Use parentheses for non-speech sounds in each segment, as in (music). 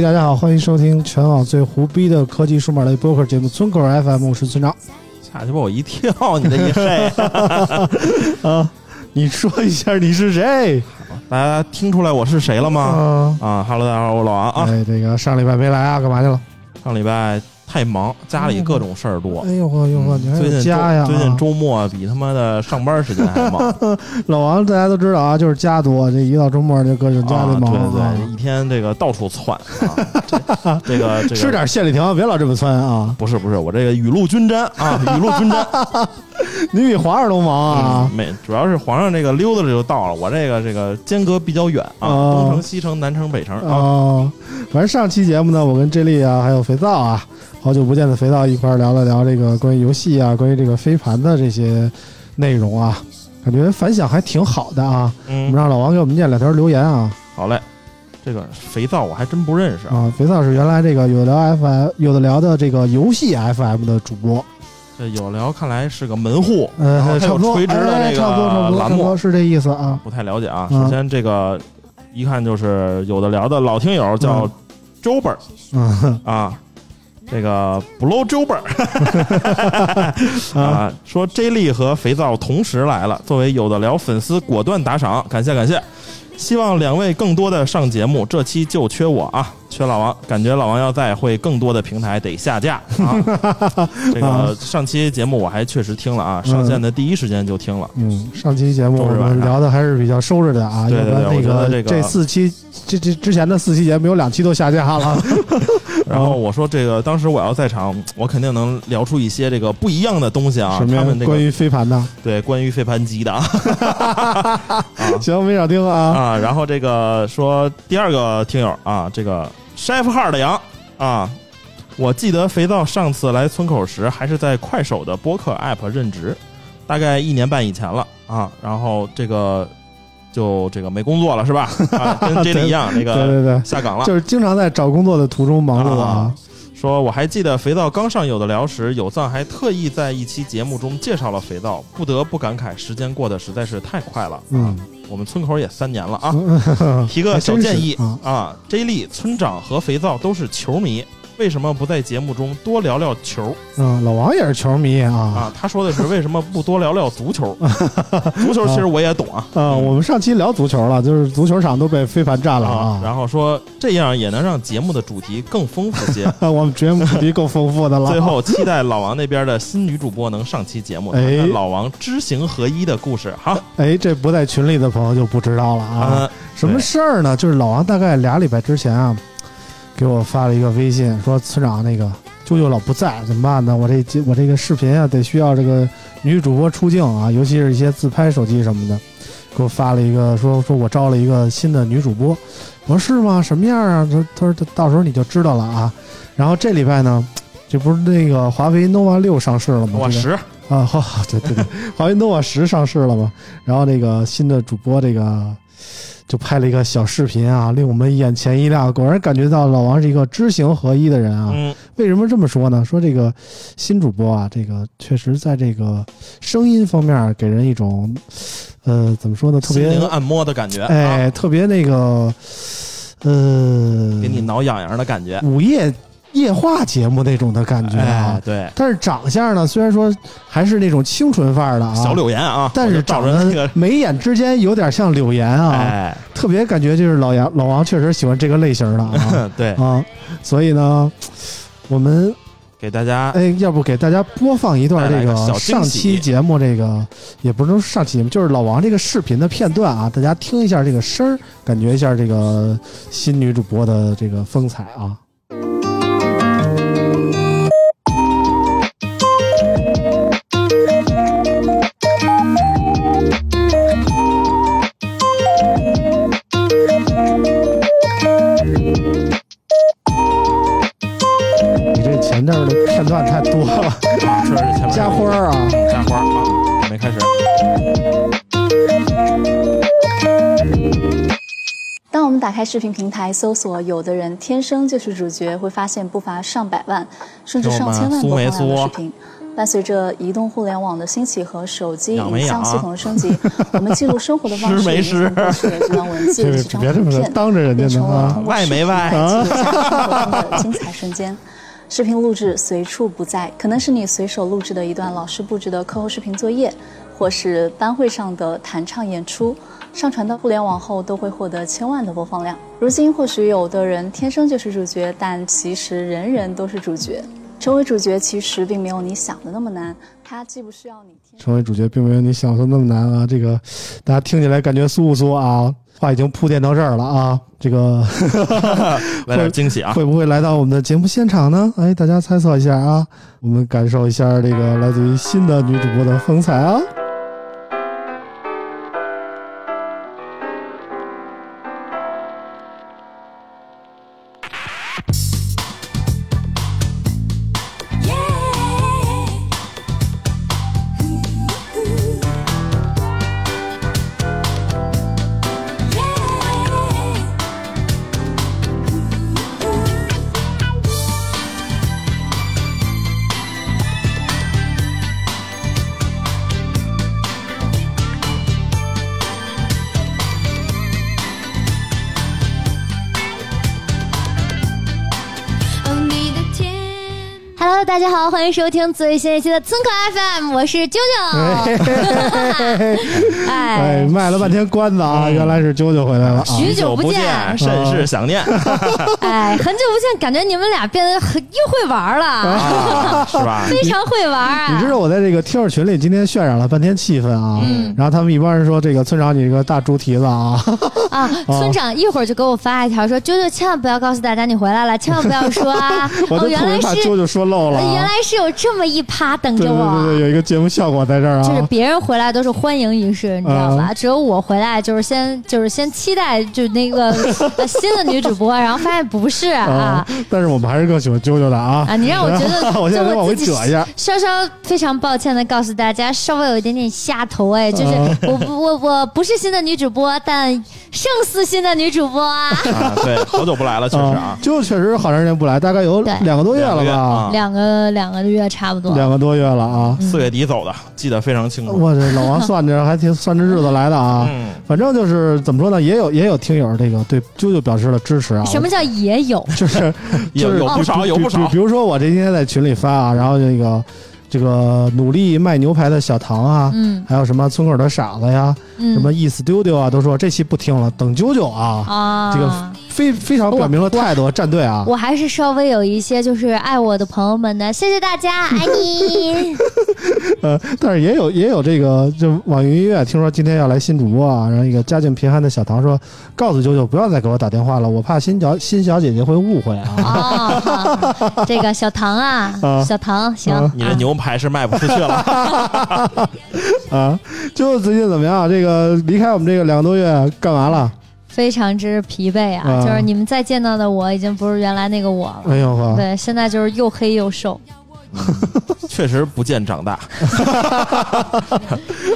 嘿大家好，欢迎收听全网最胡逼的科技数码类播客节目《村口 FM》，我是村长。吓鸡巴我一跳！你这一嘿，啊，你说一下你是谁？大家听出来我是谁了吗？啊，啊哈喽，大家好，我是老王啊。哎，这个上礼拜没来啊，干嘛去了？上礼拜太忙，家里各种事儿多。哎呦呵呦呵，你还有最近家呀？周最近啊周末比他妈的上班时间还忙。(laughs) 老王大家都知道啊，就是家多，这一到周末就各种家里忙。啊，对啊对，一天这个到处窜啊，这 (laughs) 这个这个吃点县里条，别老这么窜啊！不是不是，我这个雨露均沾啊，(laughs) 雨露均沾你比皇上都忙啊！嗯，没，主要是皇上这个溜达着就到了，我这个这个间隔比较远啊，哦东城、西城、南城、北城啊，哦，反正上期节目呢，我跟 J 莉啊，还有肥皂啊，好久不见的肥皂一块儿聊了聊这个关于游戏啊，关于这个飞盘的这些内容啊，感觉反响还挺好的啊。我们嗯，让老王给我们念两条留言啊好嘞，这个肥皂我还真不认识啊，啊！肥皂是原来这个有的聊 FM 有的聊的这个游戏 FM 的主播，这有聊看来是个门户，呃差不多，垂直的哎，这差不多，差不多，差个栏目，是这意思啊。不太了解啊。嗯首先这个一看就是有的聊的老听友叫嗯周本儿嗯啊。这个 blowjober (laughs) (laughs) 啊，说 J 莉和肥皂同时来了，作为有的聊粉丝果断打赏，感谢感谢。希望两位更多的上节目，这期就缺我啊，缺老王，感觉老王要在会更多的平台得下架啊。(laughs) 这个上期节目我还确实听了啊，上线的第一时间就听了。嗯，上期节目我们聊的还是比较收着的啊，对对对那我觉得这个四期这这之前的四期节目有两期都下架了。(laughs) 然后我说这个当时我要在场，我肯定能聊出一些这个不一样的东西啊。什么呀他们？这个关于飞盘的，对关于飞盘机的啊 (laughs) 行，没少听啊。啊。然后这个说第二个听友啊，这个 Chef Hard 羊啊，我记得肥皂上次来村口时还是在快手的播客 app 任职，大概一年半以前了啊。然后这个就这个没工作了是吧？啊，跟 J 莉一样，这对个对对，下岗了。就是经常在找工作的途中忙碌啊啊。说我还记得肥皂刚上有的聊时，有藏还特意在一期节目中介绍了肥皂，不得不感慨时间过得实在是太快了。嗯，我们村口也三年了啊。嗯 (laughs) 提个小建议啊，J 莉村长和肥皂都是球迷，为什么不在节目中多聊聊球嗯，老王也是球迷啊。啊？他说的是为什么不多聊聊足球？(laughs) 足球其实我也懂啊。啊，我们上期聊足球了，就是足球场都被非凡占了啊，啊。然后说这样也能让节目的主题更丰富些。(laughs) 我们节目主题够丰富的了。最后期待老王那边的新女主播能上期节目，哎谈谈老王知行合一的故事。好，哎，这不在群里的朋友就不知道了啊。嗯，什么事儿呢？就是老王大概俩礼拜之前啊，给我发了一个微信，说村长那个舅舅老不在，怎么办呢？我这我这个视频啊，得需要这个女主播出镜啊，尤其是一些自拍手机什么的，给我发了一个说说我招了一个新的女主播，我说是吗？什么样啊？他他说到时候你就知道了啊。然后这礼拜呢，这不是那个华为 nova 六上市了吗？这个我十啊，(laughs) 好，对对对，华为 nova 十上市了嘛？然后那个新的主播这个就拍了一个小视频啊，令我们眼前一亮，果然感觉到老王是一个知行合一的人啊。嗯，为什么这么说呢？说这个新主播啊，这个确实在这个声音方面给人一种，呃，怎么说呢？特别按摩的感觉，哎，啊，特别那个，呃，给你挠痒痒的感觉。午夜夜话节目那种的感觉啊。哎，对，但是长相呢，虽然说还是那种清纯范儿的啊，小柳岩啊，但是长着那个。得，眉眼之间有点像柳岩啊，哎，特别感觉就是老杨老王确实喜欢这个类型的啊。(laughs) 对，啊，所以呢，我们给大家哎，要不给大家播放一段这个上期节目这个也不是说上期节目，就是老王这个视频的片段啊，大家听一下这个声儿，感觉一下这个新女主播的这个风采啊。视频平台搜索“有的人天生就是主角”，会发现不乏上百万甚至上千万播放量的视频。伴随着移动互联网的兴起和手机影像系统的升级，(laughs) 我们记录生活的方湿式已经从过去的这张文字、(laughs) 这这张图片，当着人家变成了通！过外没外视频来记录下生活中的精彩瞬间。视频录制随处不在，可能是你随手录制的一段老师布置的课后视频作业，或是班会上的弹唱演出，上传到互联网后都会获得千万的播放量。如今，或许有的人天生就是主角，但其实人人都是主角。成为主角其实并没有你想的那么难，它既不需要你成为主角并没有你想的那么难啊！这个大家听起来感觉酥不酥啊？话已经铺垫到这儿了啊！这个 (laughs) (laughs) 来点惊喜啊！会不会来到我们的节目现场呢？哎，大家猜测一下啊！我们感受一下这个来自于新的女主播的风采啊！欢迎收听最新一期的村口 FM，我是啾啾。(laughs) 哎，哎，卖了半天关子啊，原来是啾啾回来了啊！许久不不见甚是想念 (laughs) 哎，很久不见，感觉你们俩变得很又会玩了，啊，是吧？(laughs) 非常会玩啊！你知道我在这个听友群里今天渲染了半天气氛啊，嗯然后他们一帮人说这个村长你这个大猪蹄子啊，啊，村长一会儿就给我发一条说，啾啾千万不要告诉大家你回来了，千万不要说啊！我哦，原来是啾啾说漏了啊。原来是有这么一趴等着我。对对，有一个节目效果在这儿啊。就是别人回来都是欢迎仪式，你知道吧？只有我回来就是先就是先期待就那个呃 (laughs) 新的女主播，然后发现不是啊啊，但是我们还是更喜欢啾啾的啊。啊！你让我觉得 (laughs) 我现在得往回我自己折一下。稍稍非常抱歉的告诉大家，稍微有一点点下头哎，就是啊我不我我不是新的女主播，但胜似新的女主播啊！啊，对，好久不来了，确实啊。啾啾确实好长时间不来，大概有对两个多月了吧两个？两个两个月差不多，两个多月了啊！四月底走的，记得非常清楚。我这老王算着还挺算着日子来的啊。嗯，反正就是怎么说呢，也有也有听友这个对啾啾表示了支持啊。什么叫也有？(laughs) 就是 (laughs) 就是有有不少，有不少比比。如说我这今天在群里发啊，然后这个这个努力卖牛排的小唐啊，嗯还有什么村口的傻子呀，嗯，什么 e studio 啊，都说这期不听了，等啾啾啊，啊？这个非非常表明了态度和站队啊。我还是稍微有一些就是爱我的朋友们的，谢谢大家，(laughs) 爱你。呃，但是也有也有这个，就网易音乐听说今天要来新主播啊，然后一个家境贫寒的小唐说，告诉九九不要再给我打电话了，我怕新小新小姐姐会误会啊。哦，好这个小唐啊，啊小唐，行，啊你的牛排是卖不出去了。(laughs) 啊，啾啾最近怎么样？这个离开我们这个两个多月干嘛了？非常之疲惫啊！啊就是你们再见到的我，已经不是原来那个我了。哎呦呵，对，现在就是又黑又瘦。(laughs) 确实不见长大。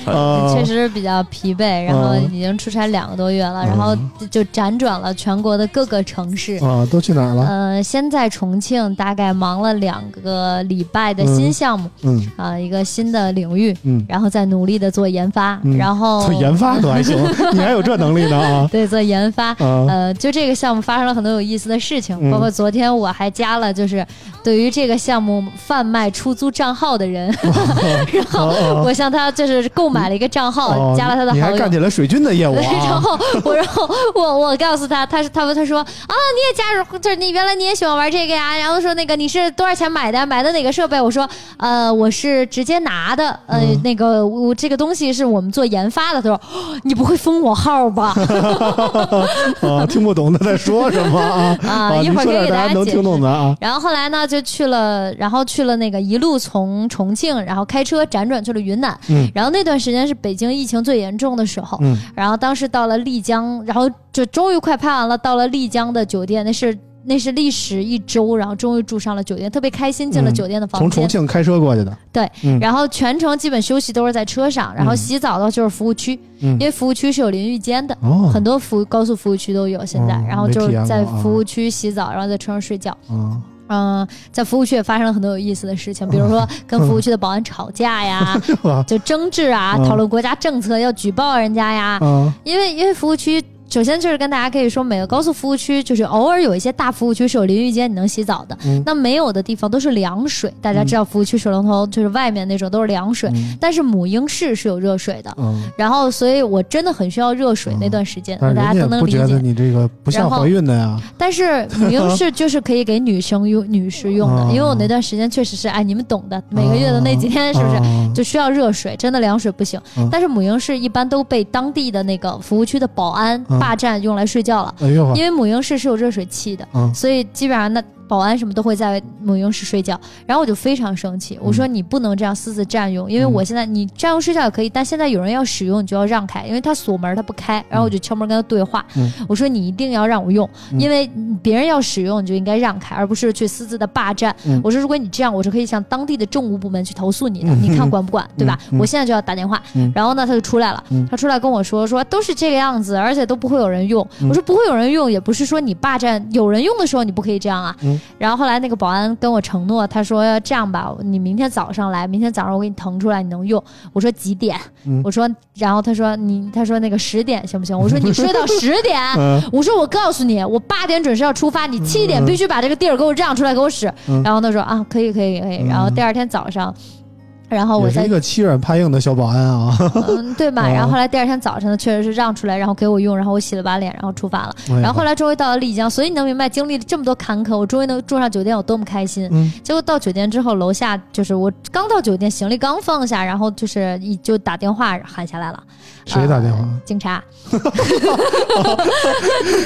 啊 (laughs) 确实比较疲惫，然后嗯已经出差两个多月了，然后就辗转了全国的各个城市。啊，都去哪儿了？呃，先在重庆大概忙了两个礼拜的新项目嗯啊、一个新的领域，嗯，然后再努力的做研发，嗯然后做研发都还行，(laughs) 你还有这能力呢啊？对做研发。啊呃，就这个项目发生了很多有意思的事情，嗯包括昨天我还加了，就是对于这个项目贩卖出租账号的人，(laughs) 然后哦我向他就是购买了一个账号，哦加了他的好友你还干。起了水军的业务然啊？(laughs) 后我，然后我我告诉他，他是他他说啊，你也加入，就是你原来你也喜欢玩这个呀。然后说那个你是多少钱买的？买的哪个设备？我说呃，我是直接拿的，呃，嗯那个我这个东西是我们做研发的。他说哦你不会封我号吧？啊，(laughs) 听不懂他在说什么啊？啊一会儿可以给大家能听懂的啊？然后后来呢，就去了，然后去了那个一路从重庆，然后开车辗转去了云南。嗯然后那段时间是北京疫情最严重的时候。嗯然后当时到了丽江，然后就终于快拍完了，到了丽江的酒店，那是那是历时一周，然后终于住上了酒店，特别开心，进了嗯酒店的房间从间。重庆开车过去的。对，嗯然后全程基本休息都是在车上，然后洗澡的就是服务区，嗯因为服务区是有淋浴间的。哦，很多服高速服务区都有现在，哦然后就是在啊服务区洗澡，然后在车上睡觉。啊嗯，在服务区也发生了很多有意思的事情，比如说跟服务区的保安吵架呀，(laughs) 啊就争执啊，嗯。讨论国家政策，要举报人家呀。啊因为因为服务区，首先就是跟大家可以说，每个高速服务区就是偶尔有一些大服务区是有淋浴间，你能洗澡的。嗯那没有的地方都是凉水，大家知道服务区水龙头就是外面那种都是凉水，嗯但是母婴室是有热水的。嗯，然后，所以我真的很需要热水那段时间，大家都能理解。觉得你这个不像怀孕的呀。但是母婴室就是可以给女生用、女士用的，哦因为我那段时间确实是，哎，你们懂的，每个月的那几天是不是？啊就需要热水，真的凉水不行。嗯但是母婴室一般都被当地的那个服务区的保安嗯霸占用来睡觉了，哎呦。因为母婴室是有热水器的，嗯。所以基本上那保安什么都会在母婴室睡觉。然后我就非常生气，我说你不能这样私自占用，因为我现在你占用睡觉也可以，但现在有人要使用，你就要让开，因为他锁门他不开。然后我就敲门跟他对话，嗯我说你一定要让我用，因为别人要使用你就应该让开，而不是去私自的霸占。嗯我说如果你这样，我是可以向当地的政务部门去投诉你的，嗯你看管不管，对吧？嗯我现在就要打电话。嗯然后呢，他就出来了，嗯他出来跟我说说都是这个样子，而且都不会有人用。嗯我说不会有人用，也不是说你霸占，有人用的时候你不可以这样啊。嗯然后后来那个保安跟我承诺，他说这样吧，你明天早上来，明天早上我给你腾出来，你能用。我说几点？嗯我说，然后他说你，他说那个十点行不行？我说你睡到 (laughs) 十点。嗯我说我告诉你，我八点准时要出发，你七点必须把这个地儿给我让出来给我使。嗯然后他说啊，可以可以可以。然后第二天早上，然后我再是一个欺软怕硬的小保安啊。嗯对嘛，哦 (laughs) 然后后来第二天早晨呢，确实是让出来，然后给我用，然后我洗了把脸，然后出发了。(laughs) 然后后来终于到了丽江，所以你能明白经历了这么多坎坷，我终于能住上酒店有多么开心。嗯结果到酒店之后，楼下就是我刚到酒店，行李刚放下，然后就是一就打电话喊下来了。谁打电话？呃警察。(laughs)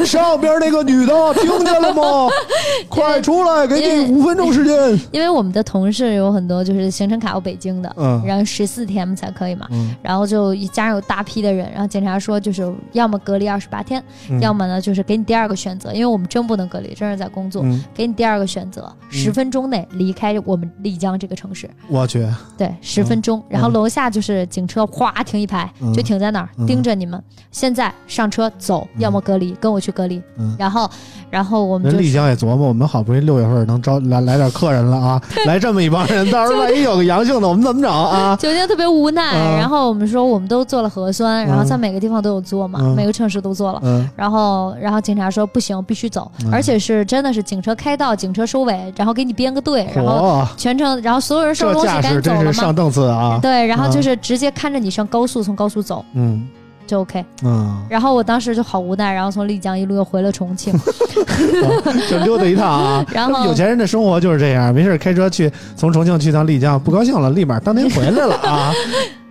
上边那个女的听见了吗？(laughs) 快出来，给你五分钟时间。(laughs) 因为我们的同事有很多就是行程卡有北京的，嗯。然后十四天才可以嘛，嗯。然后就一加上有大批的人，然后警察说就是要么隔离二十八天，嗯。要么呢就是给你第二个选择，因为我们真不能隔离，真是在工作，嗯，给你第二个选择，十分钟内离开我们丽江这个城市，我去，对，十分钟，然后楼下就是警车哗停一排，嗯。就停在那儿、嗯。盯着你们，现在上车走，要么隔离，跟我去隔离，嗯。然后然后我们丽江也琢磨，我们好不容易六月份能招来来点客人了啊，来这么一帮人，到时候万一有个阳性的，我们怎么整啊？酒店特别无奈，嗯然后我们说我们都做了核酸，然后在每个地方都有做嘛，嗯每个城市都做了。嗯然后，然后警察说不行，必须走，嗯而且是真的是警车开道，警车收尾，然后给你编个队，然后，全程，然后所有人收东西赶紧走了真是上嘛。档次啊！对，然后嗯就是直接看着你上高速，从高速走嗯就 OK。嗯，然后我当时就好无奈，然后从丽江一路又回了重庆，(laughs) 就溜达一趟啊。(laughs) 然后有钱人的生活就是这样，没事开车去从重庆去趟丽江，不高兴了，立马当天回来了啊。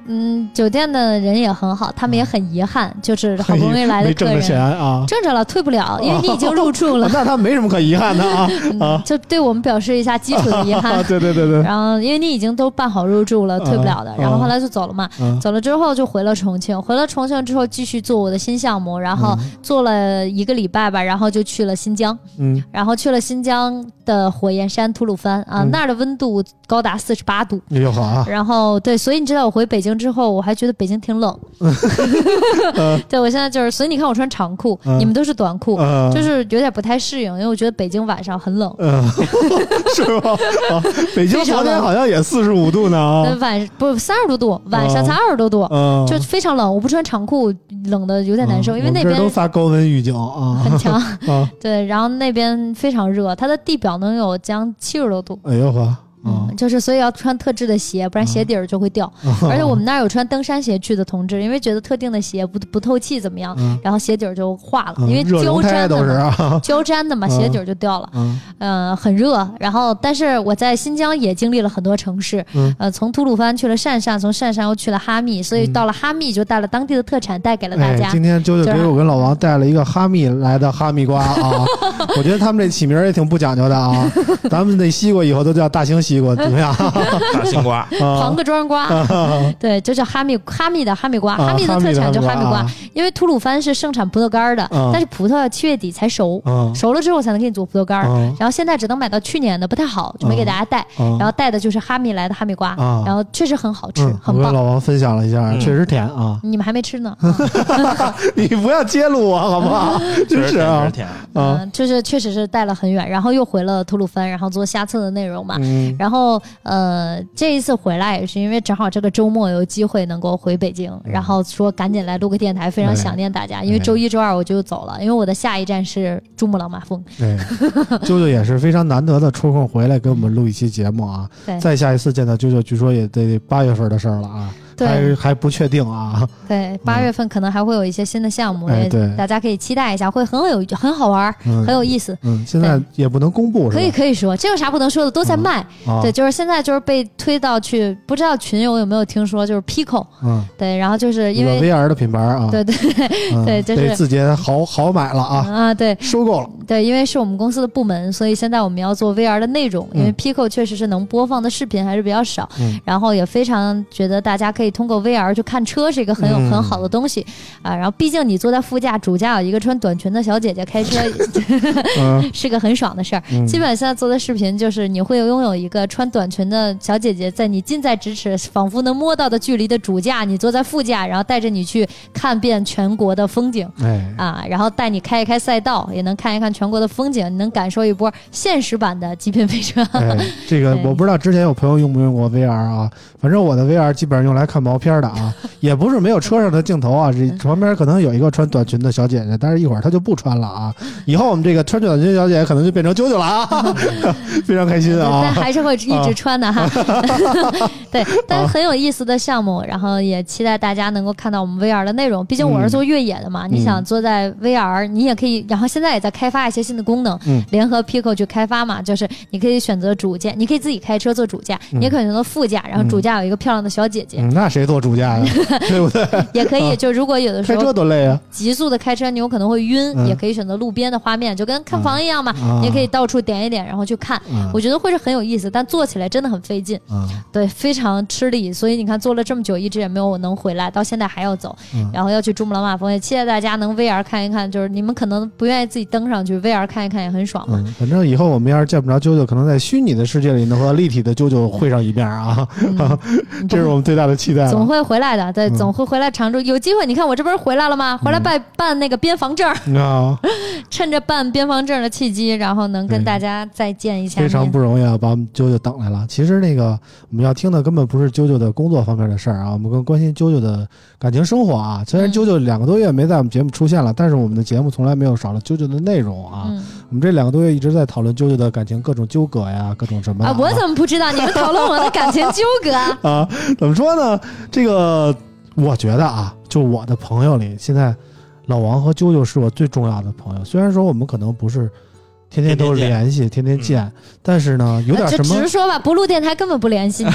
嗯，酒店的人也很好，他们也很遗憾，就是好不容易来的客没挣着钱人。啊。挣着了，退不了，因为你已经 (laughs) 入住了，那他没什么可遗憾的啊 (laughs) 啊就对我们表示一下基础的遗啊！憾。(laughs) 对对对对，然后，因为你已经都办好入住了，退不了的。嗯然后后来就走了嘛，嗯走了之后就回了重庆，回了重庆之后继续做我的新项目，然后做了一个礼拜吧，然后就去了新疆，嗯然后去了新疆的火焰山吐鲁番啊，嗯那儿的温度高达四十八度。哎呦好啊，然后对，所以你知道我回北京之后，我还觉得北京挺冷。(laughs) 对我现在就是，所以你看我穿长裤，嗯你们都是短裤，嗯就是有点不太适应，因为我觉得北京晚上很冷。嗯，(laughs) 是吗？啊，北京昨天好像也四十五度呢晚不三十多度，晚上才二十多度，嗯，就非常冷。我不穿长裤，冷的有点难受，因为那边都发高温预警啊，很强。(laughs) 啊，对，然后那边非常热，它的地表能有将七十多度。哎呦呵，啊嗯，就是所以要穿特制的鞋，不然鞋底儿就会掉。而且我们那儿有穿登山鞋去的同志，因为觉得特定的鞋不不透气怎么样，嗯然后鞋底儿就化了，嗯因为胶粘的嘛，啊，胶粘的嘛，嗯鞋底儿就掉了。嗯嗯、很热。然后，但是我在新疆也经历了很多城市，嗯呃，从吐鲁番去了鄯善，从鄯善又去了哈密，所以到了哈密就带了当地的特产带给了大哎，家。今天啾啾就是给我跟老王带了一个哈密来的哈密瓜啊，(laughs) 我觉得他们这起名儿也挺不讲究的啊，咱们那西瓜以后都叫大型西瓜，怎么样？(laughs) 大西瓜，(laughs) 旁个庄瓜，(laughs) 对，就叫哈密哈密的哈密瓜，啊哈密的特产就哈密瓜。啊，因为吐鲁番是盛产葡萄干的，啊。但是葡萄要七月底才熟，嗯熟了之后才能给你做葡萄干然后现在只能买到去年的，不太好，就没给大家带，嗯然后带的就是哈密来的哈密瓜，啊。然后确实很好吃，很棒。跟老王分享了一下，嗯。确实甜啊，你们还没吃呢，你不要揭露我好不好？真是确实啊甜，啊，嗯，就是确实是带了很远，然后又回了吐鲁番，然后做下册的内容嘛。嗯然后呃，这一次回来也是因为正好这个周末有机会能够回北京，然后说赶紧来录个电台，非常想念大家。因为周一周二我就走了，因为我的下一站是珠穆朗玛峰。对，舅舅也是非常难得的抽空回来给我们录一期节目啊。对再下一次见到舅舅，据说也得八月份的事儿了啊，对还还不确定啊。对，八月份可能还会有一些新的项目，对大家可以期待一下，会很有很好玩，嗯很有意思。嗯，现在也不能公布？可以可以说，这有啥不能说的？都在卖。啊，对，就是现在就是被推到去，不知道群友有没有听说，就是 Pico，嗯，对，然后就是因为 VR 的品牌啊，对对嗯对就是得字节好好买了啊，啊对，收购了。对，因为是我们公司的部门，所以现在我们要做 VR 的内容。因为嗯 Pico 确实是能播放的视频还是比较少，嗯然后也非常觉得大家可以通过 VR 去看车是一个很有、嗯很好的东西啊。然后毕竟你坐在副驾，主驾有一个穿短裙的小姐姐开车，嗯 (laughs) 是个很爽的事儿。嗯基本现在做的视频就是你会拥有一个穿短裙的小姐姐在你近在咫尺，仿佛能摸到的距离的主驾，你坐在副驾，然后带着你去看遍全国的风景。哎，啊，然后带你开一开赛道，也能看一看全国的风景，你能感受一波现实版的极品飞车。哎，这个 (laughs) 我不知道之前有朋友用不用过 VR 啊，反正我的 VR 基本上用来看毛片的啊，也不是没有车上的镜头啊，这旁边可能有一个穿短裙的小姐姐，但是一会儿她就不穿了啊，以后我们这个穿短裙小姐姐可能就变成啾啾了啊，(laughs) 非常开心啊但啊，还是会一直穿的哈。(laughs) 对，但是很有意思的项目，然后也期待大家能够看到我们 VR 的内容。毕竟我是做越野的嘛，你想坐在 VR，你也可以，然后现在也在开发一些新的功能，嗯联合 Pico 去开发嘛，就是你可以选择主驾，你可以自己开车做主驾，你也可以选择副驾，然后主驾有一个漂亮的小姐姐，嗯，那谁做主驾呀？(laughs) 对不对？也可以。就如果有的时开车候多累啊！急速的开车，你有可能会晕，嗯也可以选择路边的画面，就跟看房一样嘛，啊你也可以到处点一点，然后去看。啊我觉得会是很有意思，但做起来真的很费劲，啊，对，非常吃力。所以你看，做了这么久，一直也没有能回来，到现在还要走，嗯然后要去珠穆朗玛峰，也期待大家能 VR 看一看。就是你们可能不愿意自己登上去，VR 看一看也很爽嘛。嗯，反正以后我们要是见不着啾啾，可能在虚拟的世界里能和立体的啾啾会上一面啊，(laughs) 这是我们最大的期待了。总会回来的，对，嗯总会回来常住。有机会，你看我这不是回来了吗？回来办办那个边防证 (laughs) (laughs) 趁着办边防证的契机，然后能跟大家再见一下。非常不容易啊，把我们啾啾等来了。其实那个我们要听的根本不是啾啾的工作方面的事儿啊，我们更关心啾啾的感情生活啊。虽然嗯啾啾两个多月没在我们节目出现了，但是我们的节目从来没有少了啾啾的内容啊。嗯我们这两个多月一直在讨论啾啾的感情各种纠葛呀，各种什么啊，我怎么不知道？你们讨论我的感情纠葛？(laughs) 啊，怎么说呢？这个我觉得啊，就我的朋友里，现在老王和啾啾是我最重要的朋友。虽然说我们可能不是天天都联系，天天见，但是呢，有点什么直说吧，不录电台根本不联系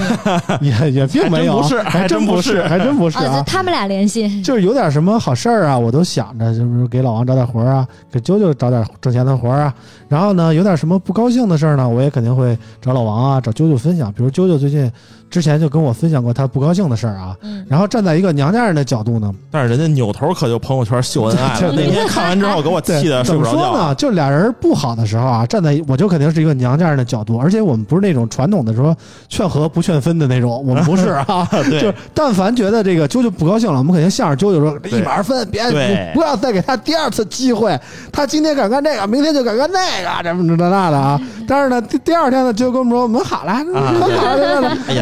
你 (laughs) 也也并没有啊，还真不是还真不是，还真不是。他们俩联系。就是有点什么好事儿啊，我都想着，就是给老王找点活儿啊，给啾啾找点挣钱的活儿啊。然后呢，有点什么不高兴的事儿呢，我也肯定会找老王啊，找啾啾分享。比如啾啾最近之前就跟我分享过他不高兴的事儿啊。嗯，然后站在一个娘家人的角度呢，但是人家扭头可就朋友圈秀恩爱了，(laughs) 那天看完之后给我气的怎么睡不着觉说呢？。就俩人不好的时候啊，站在我就肯定是一个娘家人的角度，而且我们不是那种传统的说劝和不劝分的那种，我们不是啊。(laughs) 对就是但凡觉得这个啾啾不高兴了，我们肯定向着啾啾说对一码分，别不不要再给他第二次机会。他今天敢干这个，明天就敢干那个，这么这那的啊。但是呢，第第二天呢，啾跟我们说我们好了，我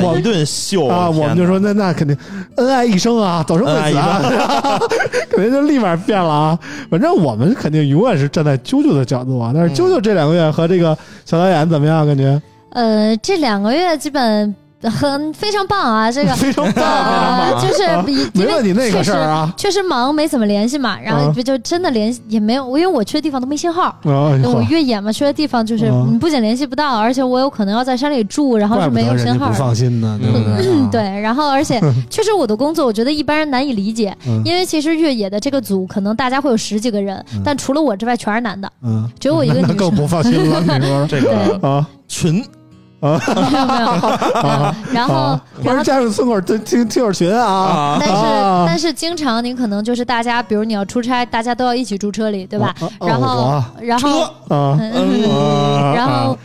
啊们一顿秀啊，我们就说那那肯定恩爱一生啊，早生贵子啊，(laughs) 肯定就立马变了啊。反正我们肯定永远是站在啾啾的角度啊。但是啾就这两个月和这个小导演怎么样？感觉呃，这两个月基本很非常棒啊，这个 (laughs) 非常棒，就是啊比因为没问题那个确实事儿啊。确实忙，没怎么联系嘛，然后就真的联系也没有，因为我去的地方都没信号。我越野嘛，去的地方就是啊你不仅联系不到，而且我有可能要在山里住，然后是没有信号。不放心呢，对不对？嗯，啊，对，然后而且 (laughs) 确实我的工作，我觉得一般人难以理解，嗯因为其实越野的这个组可能大家会有十几个人，嗯但除了我之外全是男的，嗯，只有我一个女生。更不放心了。你说 (laughs) 这个啊群没有没有，嗯然后啊，或然后者加入村口听听听友群啊。啊，但是、啊但是经常你可能就是大家，比如你要出差，大家都要一起住车里，对吧？然后然后啊，嗯啊。然后。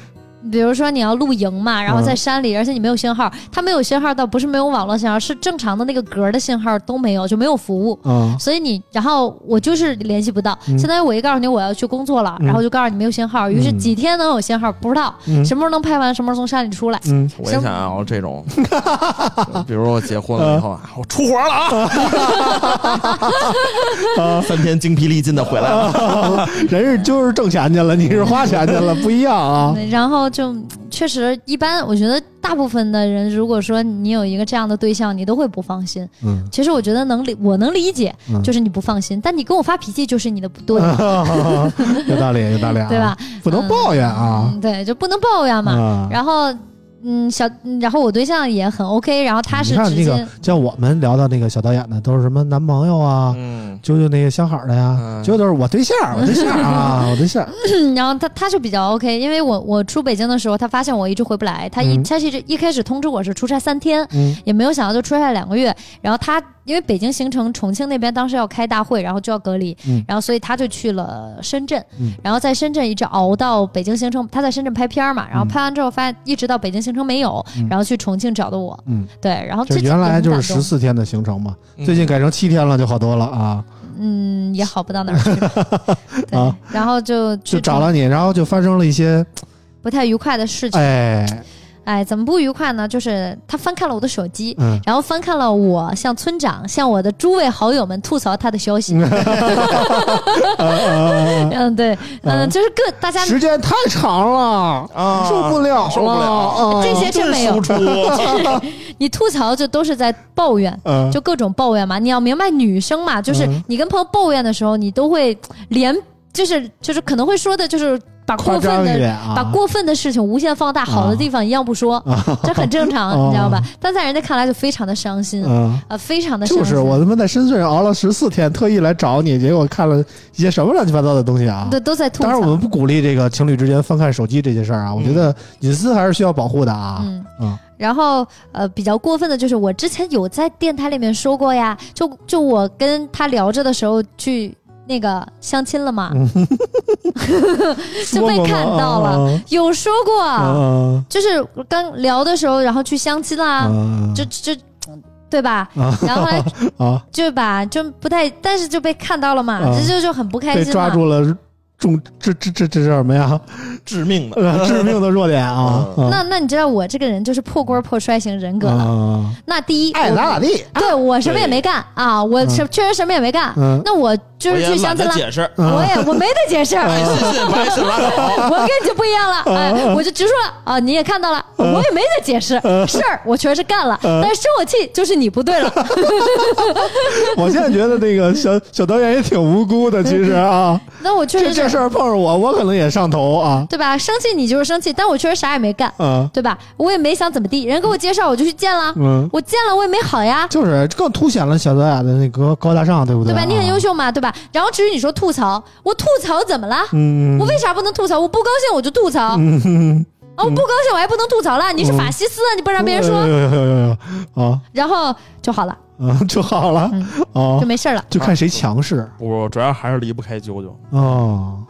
比如说你要露营嘛，然后在山里，而且你没有信号，它没有信号倒不是没有网络信号，是正常的那个格的信号都没有，就没有服务。嗯。所以你，然后我就是联系不到。嗯。相当于我一告诉你我要去工作了，嗯。然后就告诉你没有信号，于是嗯。几天能有信号不知道，嗯。什么时候能拍完，什么时候从山里出来。嗯。我也想要这种，(laughs) 比如我结婚了以后啊，我出活了啊，(laughs) 三天精疲力尽的回来了。(laughs) 人是就是挣钱去了，你是花钱去了，不一样啊。嗯然后就确实一般，我觉得大部分的人，如果说你有一个这样的对象，你都会不放心。嗯，其实我觉得能理，我能理解嗯，就是你不放心，但你跟我发脾气就是你的不对，(laughs) 有道理，有道理啊，对吧？？不能抱怨啊嗯，对，就不能抱怨嘛。嗯！然后，嗯，小，嗯然后我对象也很 OK，然后他是直接你看那个，像我们聊到那个小导演的，都是什么男朋友啊，嗯，就就那个相好的呀，嗯啾啾都是我对象，我对象啊，(laughs) 我对象。嗯 (laughs) 然后他他就比较 OK，因为我我出北京的时候，他发现我一直回不来，他一、嗯他其实一开始通知我是出差三天，嗯也没有想到就出差两个月。然后他因为北京行程，重庆那边当时要开大会，然后就要隔离，嗯。然后所以他就去了深圳，嗯。然后在深圳一直熬到北京行程，他在深圳拍片儿嘛，然后嗯拍完之后发现一直到北京行程没有，嗯。然后去重庆找的我，嗯，对，然后原来就是十四天的行程嘛，嗯。最近改成七天了，就好多了啊。嗯，也好不到哪儿去，(laughs) 对，啊。然后就去就找了你，然后就发生了一些，不太愉快的事情。哎，哎，怎么不愉快呢？就是他翻看了我的手机，嗯，然后翻看了我向村长、向我的诸位好友们吐槽他的消息。(laughs) 嗯，对，嗯，就是各大家时间太长了，啊受不了。受不了了，这些真没有。(laughs) (laughs) 你吐槽就都是在抱怨。嗯，就各种抱怨嘛，你要明白女生嘛，就是嗯。你跟朋友抱怨的时候，你都会连就是就是可能会说的，就是把过分的把过分的事情无限放大，好的地方一样不说，(laughs) 这很正常，啊你知道吧？但在人家看来就非常的伤心，啊。呃，非常的伤心。就是我他妈在深圳熬了十四天，特意来找你，结果看了一些什么乱七八糟的东西啊！对都在吐槽。当然，我们不鼓励这个情侣之间翻看手机这件事儿啊，我觉得隐私还是需要保护的啊。嗯嗯然后呃，比较过分的就是我之前有在电台里面说过呀，就就我跟他聊着的时候去那个相亲了 (laughs) 吗，就被看到了，有说过，嗯就是刚聊的时候，然后去相亲啦，嗯就就对吧？啊然后后来啊，就把就不太，但是就被看到了嘛，啊。这就就很不开心嘛。抓住了重这这这这是什么呀？致命的。呃致命的弱点啊！嗯那那你知道我这个人就是破锅破摔型人格的。啊，那第一，爱咋咋地。对我什么也没干啊，我什确实什么也没干。嗯那我就是去相亲了，解释，嗯我也我没得解释。(laughs) 我跟你就不一样了，嗯哎，我就直说了啊，你也看到了，我也没得解释，嗯 (laughs) 事儿我确实干了，但是生我气就是你不对了，(laughs) 我现在觉得那个小小导演也挺无辜的，其实啊，那我确实是这这事事儿碰上我，我可能也上头啊对吧？生气你就是生气，但我确实啥也没干，啊对吧？我也没想怎么地，人给我介绍我就去见了，嗯，我见了我也没好呀。就是更凸显了小泽雅的那个高大上，对不对？对吧？你很优秀，嘛，对吧？然后至于你说吐槽，我吐槽怎么了？嗯，我为啥不能吐槽？我不高兴我就吐槽，嗯，啊，我不高兴我还不能吐槽了？你是法西斯，你不让别人说，有有有有有啊然后就好了，啊 (laughs) 就好了嗯啊就，没事了。就看谁强势。我主要还是离不开啾啾，哦，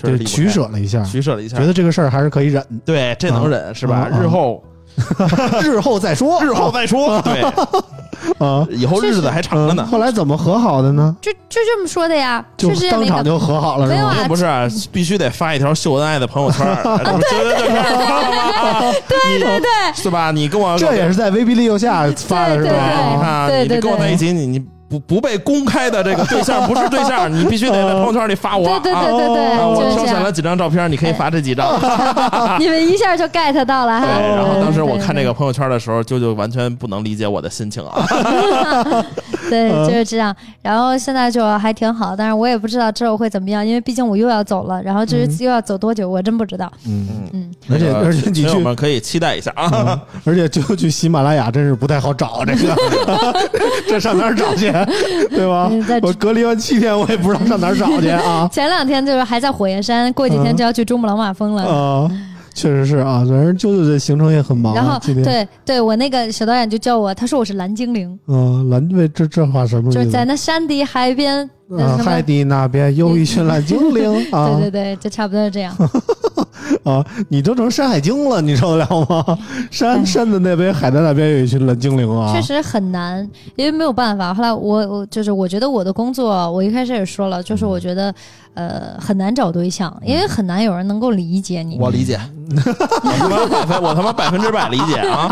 对，确实离不开。取舍了一下，取舍了一下，觉得这个事儿还是可以忍，对这能忍是吧？啊啊日后。(laughs) 日后再说，日后再说，对，(laughs) 啊。以后日子还长着呢。嗯后来怎么和好的呢？就就这么说的呀，就确实也没干。当场就和好了，是吗？没有啊并不是啊，必须得发一条秀恩爱的朋友圈儿，(laughs) 对对对，对对对，是吧？你跟我这也是在威逼利诱下发的，是吧？你看你跟我在一起，你你不不被公开的这个对象不是对象，(laughs) 你必须得在朋友圈里发我对对啊对对对，啊！我就是这样挑选了。几张照片，你可以发这几张。(laughs) 你们一下就 get 到了哈。对，然后当时我看这个，朋友圈的时候，舅舅完全不能理解我的心情啊。(laughs) 对，嗯对就是这样。然后现在就还挺好，但是我也不知道之后会怎么样，因为毕竟我又要走了。然后至于又要走多久，我真不知道。嗯，嗯嗯，而且而且你们可以期待一下啊。嗯而且就去喜马拉雅真是不太好找这个，这上哪儿找去，(laughs) 对吧？我隔离完七天，我也不知道上哪儿找去啊 (laughs) 前两天就是还在火焰山，过几天就要去珠穆朗玛峰了。啊！确实是啊，反正舅舅这行程也很忙啊。然后，对对，我那个小导演就叫我，他说我是蓝精灵，嗯，蓝为这这话什么意思？就是在那山底海边，海底那边有一群蓝精灵 (laughs) 啊对对对，就差不多是这样。(laughs) 啊！你都成山海经了，你受得了吗？(laughs) 山山的那边，海的那边有一群蓝精灵啊！确实很难，因为没有办法。后来我我就是我觉得我的工作，我一开始也说了，就是我觉得呃很难找对象，因为很难有人能够理解你。我理解，(laughs) 我他妈百分我他妈百分之百理解啊！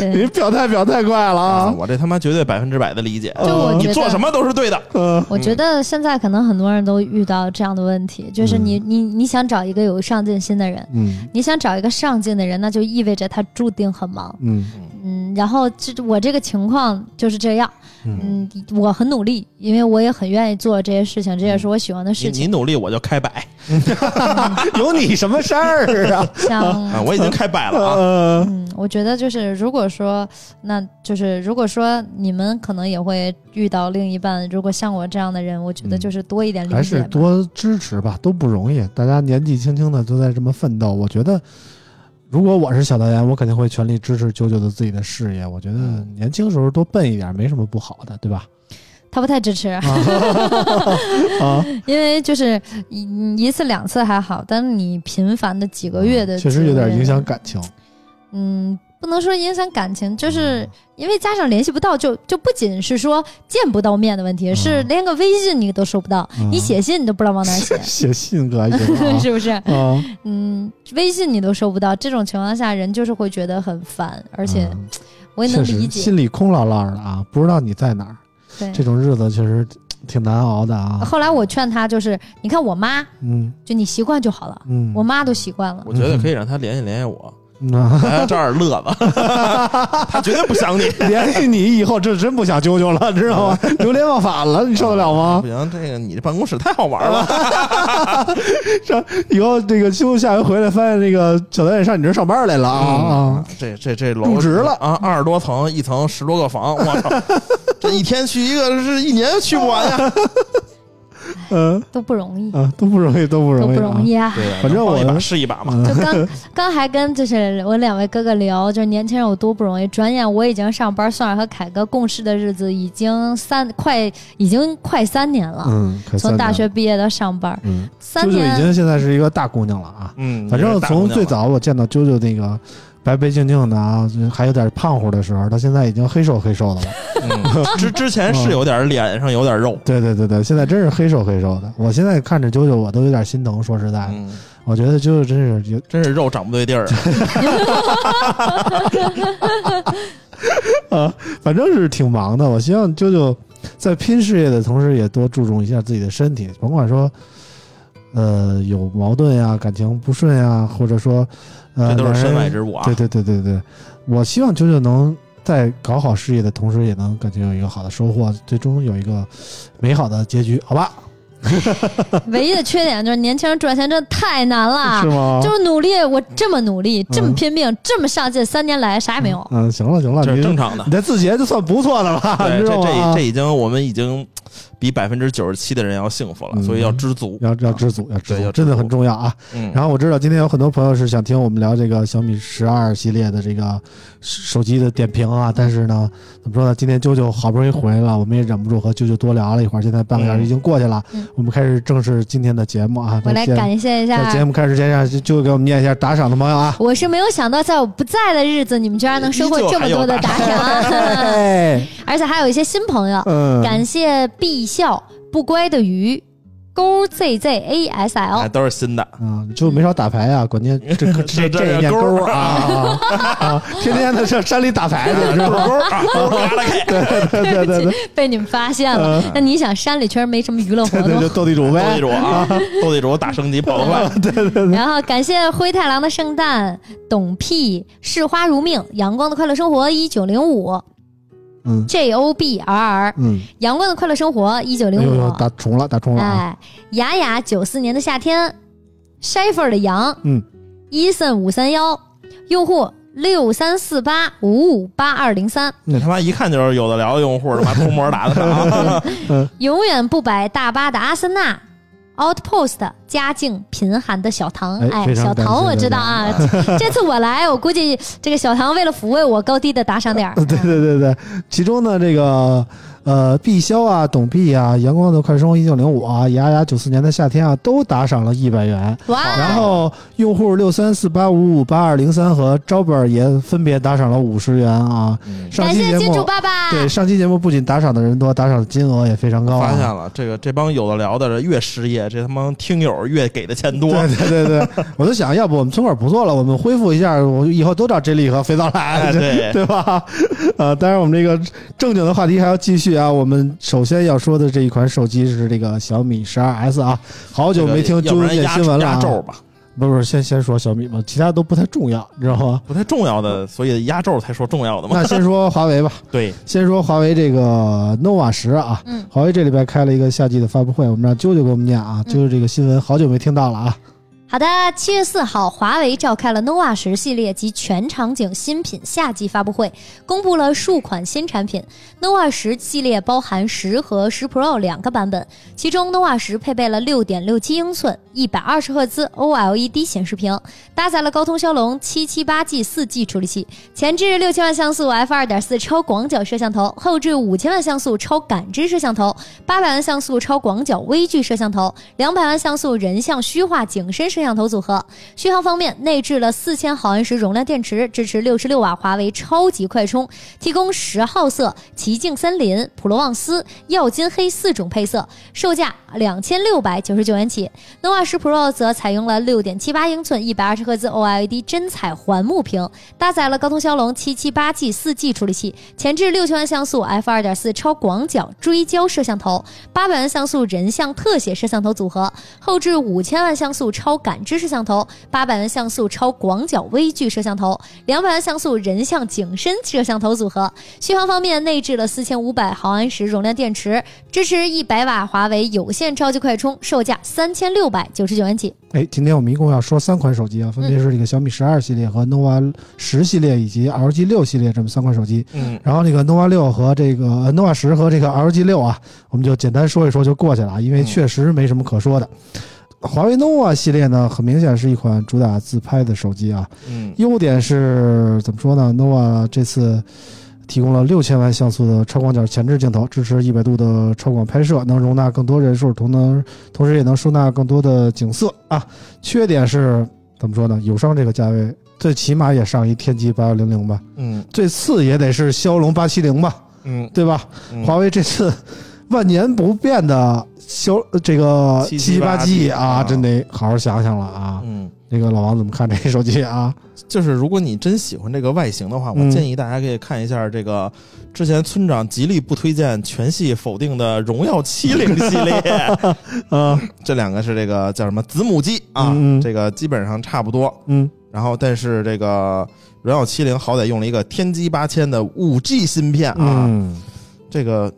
你，表态表太快了啊，啊！我这他妈绝对百分之百的理解。就我你做什么都是对的。嗯我觉得现在可能很多人都遇到这样的问题，就是你你你想找一个有上进心的人，嗯。你想找一个上进的人，那就意味着他注定很忙。嗯嗯，然后这我这个情况就是这样。嗯嗯，我很努力，因为我也很愿意做这些事情，这也是我喜欢的事情。你努力，我就开摆 (laughs) 有你什么事儿啊？(laughs) 像啊！我已经开摆了啊！呃，嗯，我觉得就是，如果说，那就是如果说你们可能也会遇到另一半，如果像我这样的人，我觉得嗯就是多一点理还解还。是多支持吧，都不容易。大家年纪轻轻的都在这么奋斗，我觉得，如果我是小导演，我肯定会全力支持九九的自己的事业。我觉得年轻时候多笨一点没什么不好的，对吧？他不太支持，(laughs) (laughs) 啊，因为就是一一次两次还好，但是你频繁的几个月的，啊确实有点影响。感情。嗯，不能说影响感情，就是因为家长联系不到，就就不仅是说见不到面的问题，是连个微信你都收不到，嗯。你写信你都不知道往哪写，(laughs) 写信可还行啊。(laughs) 是不是？啊，嗯，微信你都收不到，这种情况下，人就是会觉得很烦，而且嗯。我也能理解。心里空落落的啊，不知道你在哪儿。对，这种日子确实挺难熬的啊。后来我劝他，就是你看我妈，嗯。就你习惯就好了，嗯，我妈都习惯了。我觉得可以让他联系联系我，嗯啊大家找点乐子。(laughs) 他绝对不想你。(laughs) 联系你以后，这真不想啾啾了，知道吗？流连忘返了，你受得了吗不？行，这个你这办公室太好玩了。(laughs) 这以后这个啾啾下回回来，发现这个小导演上你这儿上班来了啊啊！这这这楼入职了啊，二十多层，一层十多个房，我操！这一天去一个，是一年去不完呀。嗯都不容易，啊，都不容易，都不容易，都不容。易啊！对，反正我一把是一把嘛。就刚刚还跟就是我两位哥哥聊，就是年轻人有多不容易。转眼我已经上班，宋儿和凯哥共事的日子已经三快，已经快三年了。嗯，从大学毕业到上班，嗯，三啾啾已经现在是一个大姑娘了啊。嗯，反正从最早，早我见到啾啾那个白白净净的啊，还有点胖乎的时候，到现在已经黑瘦黑瘦的了。(laughs) 嗯之之前是有点脸上有点肉，对对对对，现在真是黑瘦黑瘦的。我现在看着啾啾，我都有点心疼。说实在的，嗯，我觉得啾啾真是有真是肉长不对地儿。(laughs) 啊，反正是挺忙的。我希望啾啾在拼事业的同时，也多注重一下自己的身体，甭管说，呃，有矛盾呀、感情不顺呀，或者说，呃，这都是身外之物啊对。对对对对，我希望九九能在搞好事业的同时，也能感觉有一个好的收获，最终有一个美好的结局，好吧？(laughs) 唯一的缺点就是年轻人赚钱真的太难了，是吗？就是努力，我这么努力，这么拼命，这么上进，三年来啥也没有。嗯，行了行了，这是正常的你。在字节就算不错的了，这？这这已经我们已经比百分之九十七的人要幸福了，嗯所以要知足。要要知足，要知足，真的很重要啊。嗯，然后我知道今天有很多朋友是想听我们聊这个小米十二系列的这个手机的点评啊，但是呢，怎么说呢？今天啾啾好不容易回来了，我们也忍不住和啾啾多聊了一会儿。现在半个小时已经过去了，嗯我们开始正式今天的节目啊。我来感谢一在节。目开始之前，让啾啾给我们念一下打赏的朋友啊。我是没有想到，在我不在的日子，你们居然能收获这么多的打赏，哎，(laughs) 而且还有一些新朋友。嗯，感谢必笑不乖的鱼勾 z z a s 哎，l，都是新的。啊，就没少打牌啊，(laughs) 关键这这这念勾勾啊 (laughs) 天天的上山里打牌去，是吧？(laughs) 勾啊，勾嘎啦开，对对对对，被你们发现了。那你想，山里确实没什么娱乐活对对，就。斗地主呗斗地。主啊，斗地主打升级跑得快。然后感谢灰太狼的圣诞，董屁视花如命，阳光的快乐生活一九零五嗯 J O B R R，嗯，阳光的快乐生活一九零五打重了，打重了啊！哎，雅雅九四年的夏天，Sheffer 的羊，嗯，Eason 五三幺，用户六三四八五五八二零三，你他妈一看就是有的聊的用户，他妈偷摸打的赏。(laughs) 永远不摆大巴的阿森纳。Outpost 家境贫寒的小唐，哎小唐我知道啊，(laughs) 这次我来，我估计这个小唐为了抚慰我高低的打赏点儿，(laughs) 对对对对，其中呢，这个呃，碧霄啊、董毕啊、阳光的快生活一九零五啊、雅雅九四年的夏天啊，都打赏了一百元。哇，然后用户六三四八五五八二零三和招本儿也分别打赏了五十元啊。上感谢金期节目主爸爸，对上期节目不仅打赏的人多，打赏的金额也非常高、啊。发现了，这个这帮有的聊的人越失业，这他妈听友越给的钱多。对对对对，我就想要不我们村口不做了，我们恢复一下，我以后都找 J 莉和肥皂来，哎对 (laughs) 对吧？呃，当然我们这个正经的话题还要继续啊。我们首先要说的这一款手机是这个小米十二 S 啊，好久没听要揪人念不然压新闻了、啊。压轴吧，不是不是，先先说小米吧，其他都不太重要，你知道吗？不太重要的，所以压轴才说重要的嘛。那先说华为吧，(laughs) 对，先说华为这个 nova 十啊，嗯华为这里边开了一个夏季的发布会，我们让啾啾给我们念啊，嗯啾啾这个新闻好久没听到了啊，好的，七月四号，华为召开了 nova 十系列及全场景新品夏季发布会，公布了数款新产品。nova 十系列包含十和十 Pro 两个版本，其中 nova 十配备了六点六七英寸、一百二十赫兹 OLED 显示屏，搭载了高通骁龙七七八 G 四 G 处理器，前置六千万像素 f 二点四超广角摄像头，后置五千万像素超感知摄像头，八百万像素超广角微距摄像头，两百万像素人像虚化景深摄摄像头组合。续航方面，内置了四千毫安时容量电池，支持六十六瓦华为超级快充，提供十号色、奇境森林、普罗旺斯、耀金黑四种配色，售价两千六百九十九元起。nova 十 Pro 则采用了六点七八英寸、一百二十赫兹 OLED 真彩环幕屏，搭载了高通骁龙七七八 G 四 G 处理器，前置六千万像素 f 二点四超广角追焦摄像头，八百万像素人像特写摄像头组合，后置五千万像素超感知摄像头，八百万像素超广角微距摄像头，两百万像素人像景深摄像头组合。续航方面，内置了四千五百毫安时容量电池，支持一百瓦华为有线超级快充，售价三千六百九十九元起。哎，今天我们一共要说三款手机啊，分别是这个小米十二系列和 nova 十系列以及 LG 六系列这么三款手机。嗯，然后那个 nova 六和这个呃 nova 十和这个 LG 六啊，我们就简单说一说就过去了啊，因为确实没什么可说的。华为 nova 系列呢，很明显是一款主打自拍的手机啊，嗯，优点是怎么说呢？nova 这次提供了六千万像素的超广角前置镜头，支持一百度的超广拍摄，能容纳更多人数，同能同时也能收纳更多的景色啊。缺点是怎么说呢？友商这个价位，最起码也上一天玑八幺零零吧，嗯最次也得是骁龙八七零吧，嗯对吧？嗯，华为这次万年不变的骁这个七七八 G 啊，啊真得好好想想了啊。嗯，那个老王怎么看这手机啊？就是如果你真喜欢这个外形的话，我嗯建议大家可以看一下这个之前村长极力不推荐、全系否定的荣耀七零系列。(laughs) 嗯，这两个是这个叫什么子母机啊，这个基本上差不多。嗯然后，但是这个荣耀七零好歹用了一个天玑八千的五 G 芯片啊，嗯，这个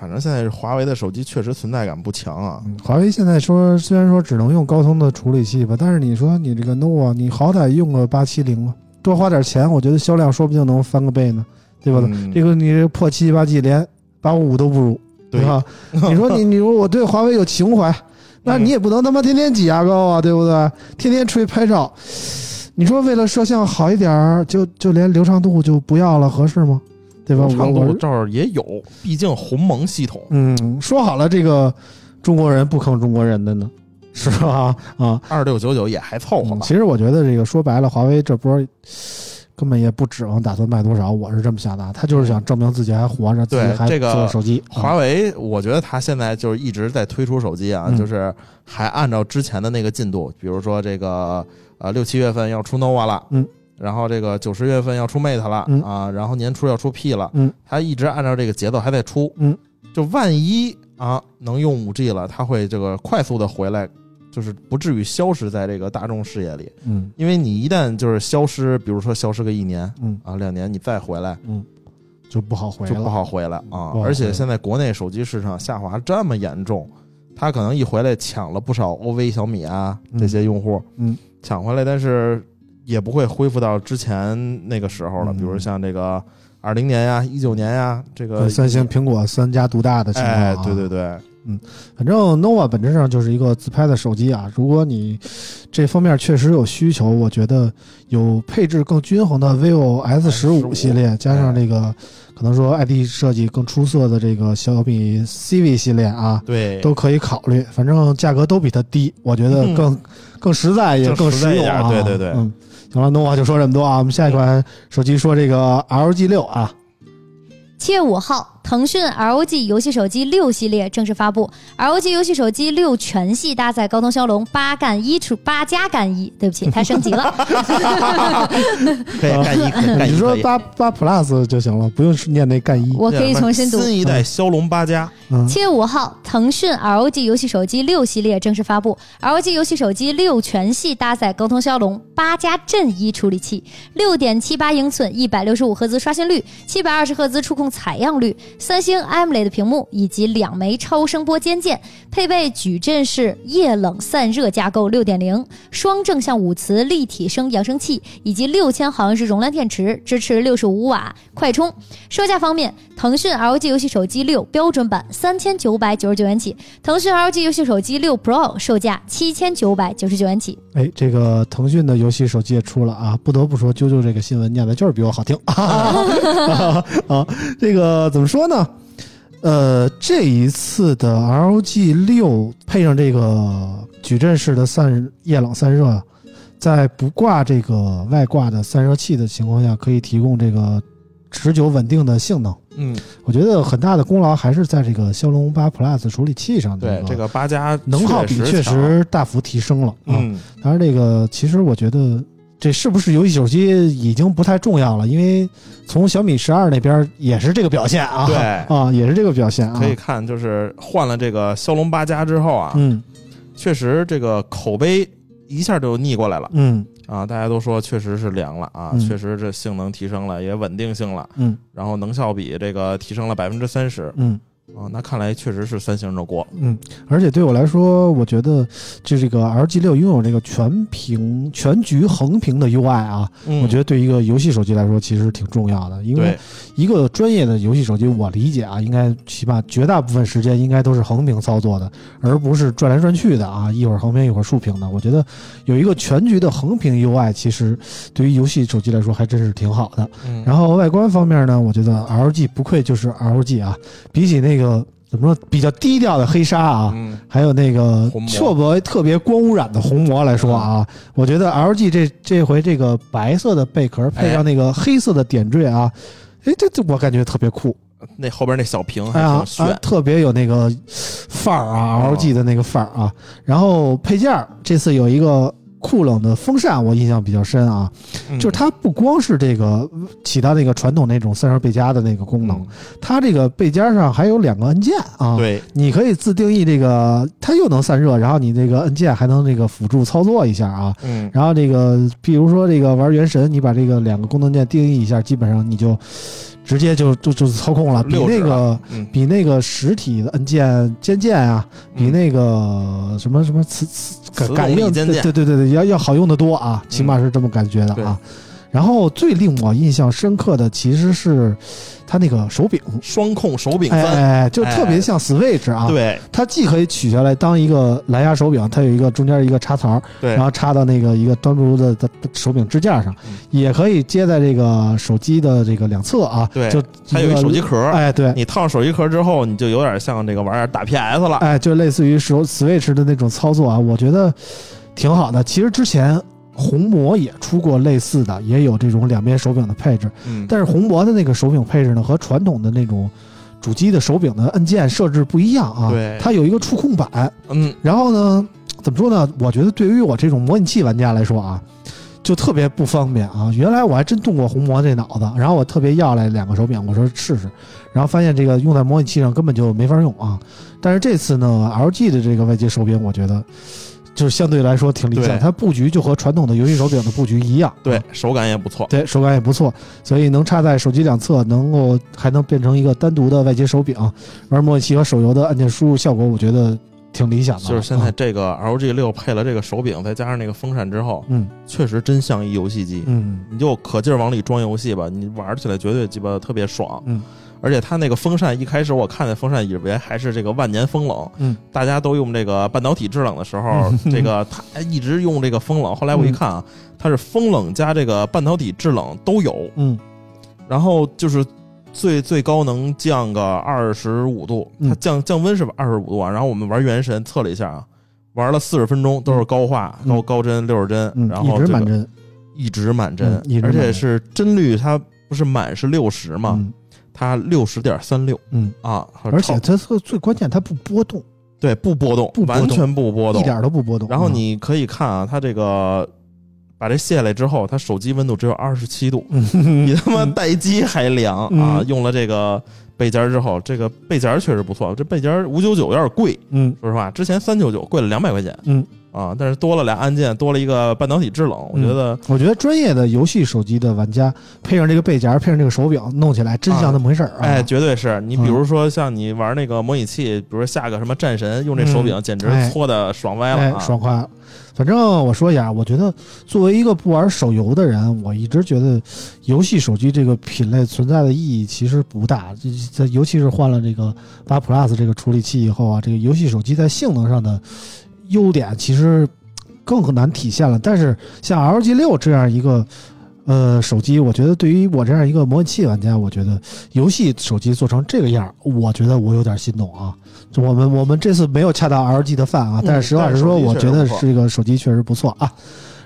反正现在华为的手机确实存在感不强啊。嗯华为现在说虽然说只能用高通的处理器吧，但是你说你这个 nova，你好歹用个八七零吧，多花点钱，我觉得销量说不定能翻个倍呢，对吧？嗯这个你这破七八 G 连八五五都不如，对吧？(laughs) 你说你你说我对华为有情怀，那你也不能他妈天天挤牙膏啊，对不对？天天吹拍照，你说为了摄像好一点儿，就就连流畅度就不要了，合适吗？对吧？流畅我我度这儿也有，毕竟鸿蒙系统。嗯，说好了这个中国人不坑中国人的呢，是吧？啊，二六九九也还凑合吧。嗯其实我觉得这个说白了，华为这波根本也不指望打算卖多少，我是这么想的啊，他就是想证明自己还活着，自己还对这个做手机。啊华为，我觉得他现在就是一直在推出手机啊，嗯就是还按照之前的那个进度，比如说这个呃六七月份要出 nova 了，嗯，然后这个九十月份要出 mate 了，嗯。啊，然后年初要出 P 了，嗯，它一直按照这个节奏还在出，嗯，就万一啊能用五 G 了，它会这个快速的回来。就是不至于消失在这个大众视野里，嗯。因为你一旦就是消失，比如说消失个一年嗯。啊两年，你再回来，嗯，就不好回了，就不好回来啊而且现在国内手机市场下滑这么严重，他可能一回来抢了不少 OV、小米啊嗯。这些用户，嗯，抢回来，但是也不会恢复到之前那个时候了。嗯比如像这个二零年呀、一九年呀，这个三星、苹果三家独大的情况、啊。哎，对对对，反正 nova 本质上就是一个自拍的手机啊。如果你这方面确实有需求，我觉得有配置更均衡的 vivo S 十五 S15 系列，加上这个可能说 ID 设计更出色的这个小米 CV 系列啊，对，都可以考虑。反正价格都比它低，我觉得更、更实在也更实用啊。对对对嗯，行了那我就说这么多啊。我们下一款手机说这个 LG 六啊，七月五号，腾讯 ROG 游戏手机六系列正式发布。ROG 游戏手机六全系搭载高通骁龙八干一处八加干一，对不起，它升级了。可以 (laughs) 干一，你说八八 plus 就行了，不用念那干一。我可以重新读。新一代骁龙八加，嗯七月五号，腾讯 ROG 游戏手机六系列正式发布。ROG 游戏手机六全系搭载高通骁龙八加阵一处理器，六点七八英寸，一百六十五赫兹刷新率，七百二十赫兹触控采样率，三星 AMOLED 屏幕以及两枚超声波肩键，配备矩阵式液冷散热架构六点零，双正向五磁立体声扬声器以及六千毫安时容量电池，支持六十五瓦快充。售价方面，腾讯 LG 游戏手机六标准版三千九百九十九元起，腾讯 LG 游戏手机六 Pro 售价七千九百九十九元起。哎，这个腾讯的游戏手机也出了啊！不得不说，啾啾这个新闻念的就是比我好听 (laughs) 啊啊！这个怎么说呢？呃，这一次的 ROG 六配上这个矩阵式的散液冷散热，在不挂这个外挂的散热器的情况下，可以提供这个持久稳定的性能。嗯，我觉得很大的功劳还是在这个骁龙八 Plus 处理器上的对，这个八加能耗比确，实大幅提升了啊。嗯，当然，这个其实我觉得这是不是游戏手机已经不太重要了，因为从小米十二那边也是这个表现啊，对。啊，也是这个表现啊，可以看，就是换了这个骁龙八加之后啊，嗯。确实这个口碑一下就逆过来了。嗯。啊！大家都说确实是凉了啊，嗯。确实这性能提升了，也稳定性了，嗯。然后能效比这个提升了百分之三十。嗯啊，那看来确实是三星的锅。嗯，而且对我来说，我觉得就这个 LG 六拥有这个全屏全局横屏的 UI 啊，嗯我觉得对一个游戏手机来说其实挺重要的，因为，一个专业的游戏手机，我理解啊，应该起码绝大部分时间应该都是横屏操作的，而不是转来转去的啊，一会儿横屏一会儿竖屏的。我觉得有一个全局的横屏 UI，其实对于游戏手机来说还真是挺好的。嗯然后外观方面呢，我觉得 LG 不愧就是 LG 啊，比起那个怎么说比较低调的黑鲨啊，嗯，还有那个红魔特别光污染的红魔来说啊，我觉得 LG 这这回这个白色的贝壳配上那个黑色的点缀啊，哎，这这我感觉特别酷，那后边那小屏还哎呀挺，炫，啊特别有那个范儿啊哦，LG 的那个范儿啊。然后配件这次有一个酷冷的风扇，我印象比较深啊。嗯就是它不光是这个起到那个传统那种散热背夹的那个功能，嗯它这个背夹上还有两个按键啊。，对，你可以自定义这个，它又能散热，然后你这个按键还能那个辅助操作一下啊。嗯，然后这个，比如说这个玩原神，你把这个两个功能键定义一下，基本上你就直接就就就操控了，比那个比那个实体的按键肩键啊，比嗯那个什么什么磁磁磁动感应，对对对对，要要好用的多啊，起码是这么感觉的对。啊。然后最令我印象深刻的其实是它那个手柄，双控手柄哎就特别像 Switch 啊，对。它既可以取下来当一个蓝牙手柄，它有一个中间一个插槽，对。然后插到那个一个端不的手柄支架上，嗯。也可以接在这个手机的这个两侧啊，对就它有一手机壳，哎，对，你套上手机壳之后，你就有点像这个玩意儿打 PS 了。哎，就类似于手 Switch 的那种操作啊，我觉得挺好的。其实之前红魔也出过类似的，也有这种两边手柄的配置，嗯，但是红魔的那个手柄配置呢，和传统的那种主机的手柄的按键设置不一样啊。对它有一个触控板，嗯，然后呢，怎么说呢？我觉得对于我这种模拟器玩家来说啊，就特别不方便啊。原来我还真动过红魔这脑子，然后我特别要来两个手柄，我说试试，然后发现这个用在模拟器上根本就没法用啊。但是这次呢，LG 的这个外接手柄，我觉得就是相对来说挺理想，它布局就和传统的游戏手柄的布局一样，啊，对手感也不错。对，手感也不错，所以能插在手机两侧，能够还能变成一个单独的外接手柄，玩模拟器和手游的按键输入效果，我觉得挺理想的。就是现在啊这个 LG 六配了这个手柄，再加上那个风扇之后，嗯确实真像一游戏机。嗯你就可劲儿往里装游戏吧，你玩起来绝对鸡巴特别爽。嗯，而且它那个风扇一开始我看那风扇以为还是这个万年风冷，嗯，大家都用这个半导体制冷的时候，(laughs) 这个它一直用这个风冷。后来我一看啊，它是风冷加这个半导体制冷都有，嗯。然后就是最最高能降个二十五度，嗯。它降降温是二十五度啊。然后我们玩原神测了一下啊，玩了四十分钟都是高画、嗯。高高帧六十帧，嗯，然后这个一直满帧一直满帧，而且是帧率它不是满是六十嘛，嗯它六十点三六嗯，啊，而且它最最关键，它不波动，对不波动，不波动完全不波动，一点都不波动。然后啊你可以看啊，它这个把这卸下来之后，它手机温度只有二十七度，(laughs) 嗯比他妈待机还凉嗯啊！用了这个背夹之后，这个背夹确实不错，这背夹五九九有点贵，嗯说实话，之前三九九贵了两百块钱，嗯啊，但是多了俩按键，多了一个半导体制冷，我觉得我觉得专业的游戏手机的玩家配上这个背夹，配上这个手柄，弄起来真像那么回事儿啊！哎，绝对是你比如说像你玩那个模拟器，比如说下个什么战神，用这手柄嗯简直哎搓的爽歪了！爽快了。反正我说一下，我觉得作为一个不玩手游的人，我一直觉得游戏手机这个品类存在的意义其实不大。这这尤其是换了这个八 Plus 这个处理器以后啊，这个游戏手机在性能上的优点其实更难体现了。但是像 LG 六这样一个呃手机，我觉得对于我这样一个模拟器玩家，我觉得游戏手机做成这个样儿，我觉得我有点心动啊。就我们我们这次没有恰到 LG 的饭啊，但是实话实说，我觉得这个手机确实不错啊。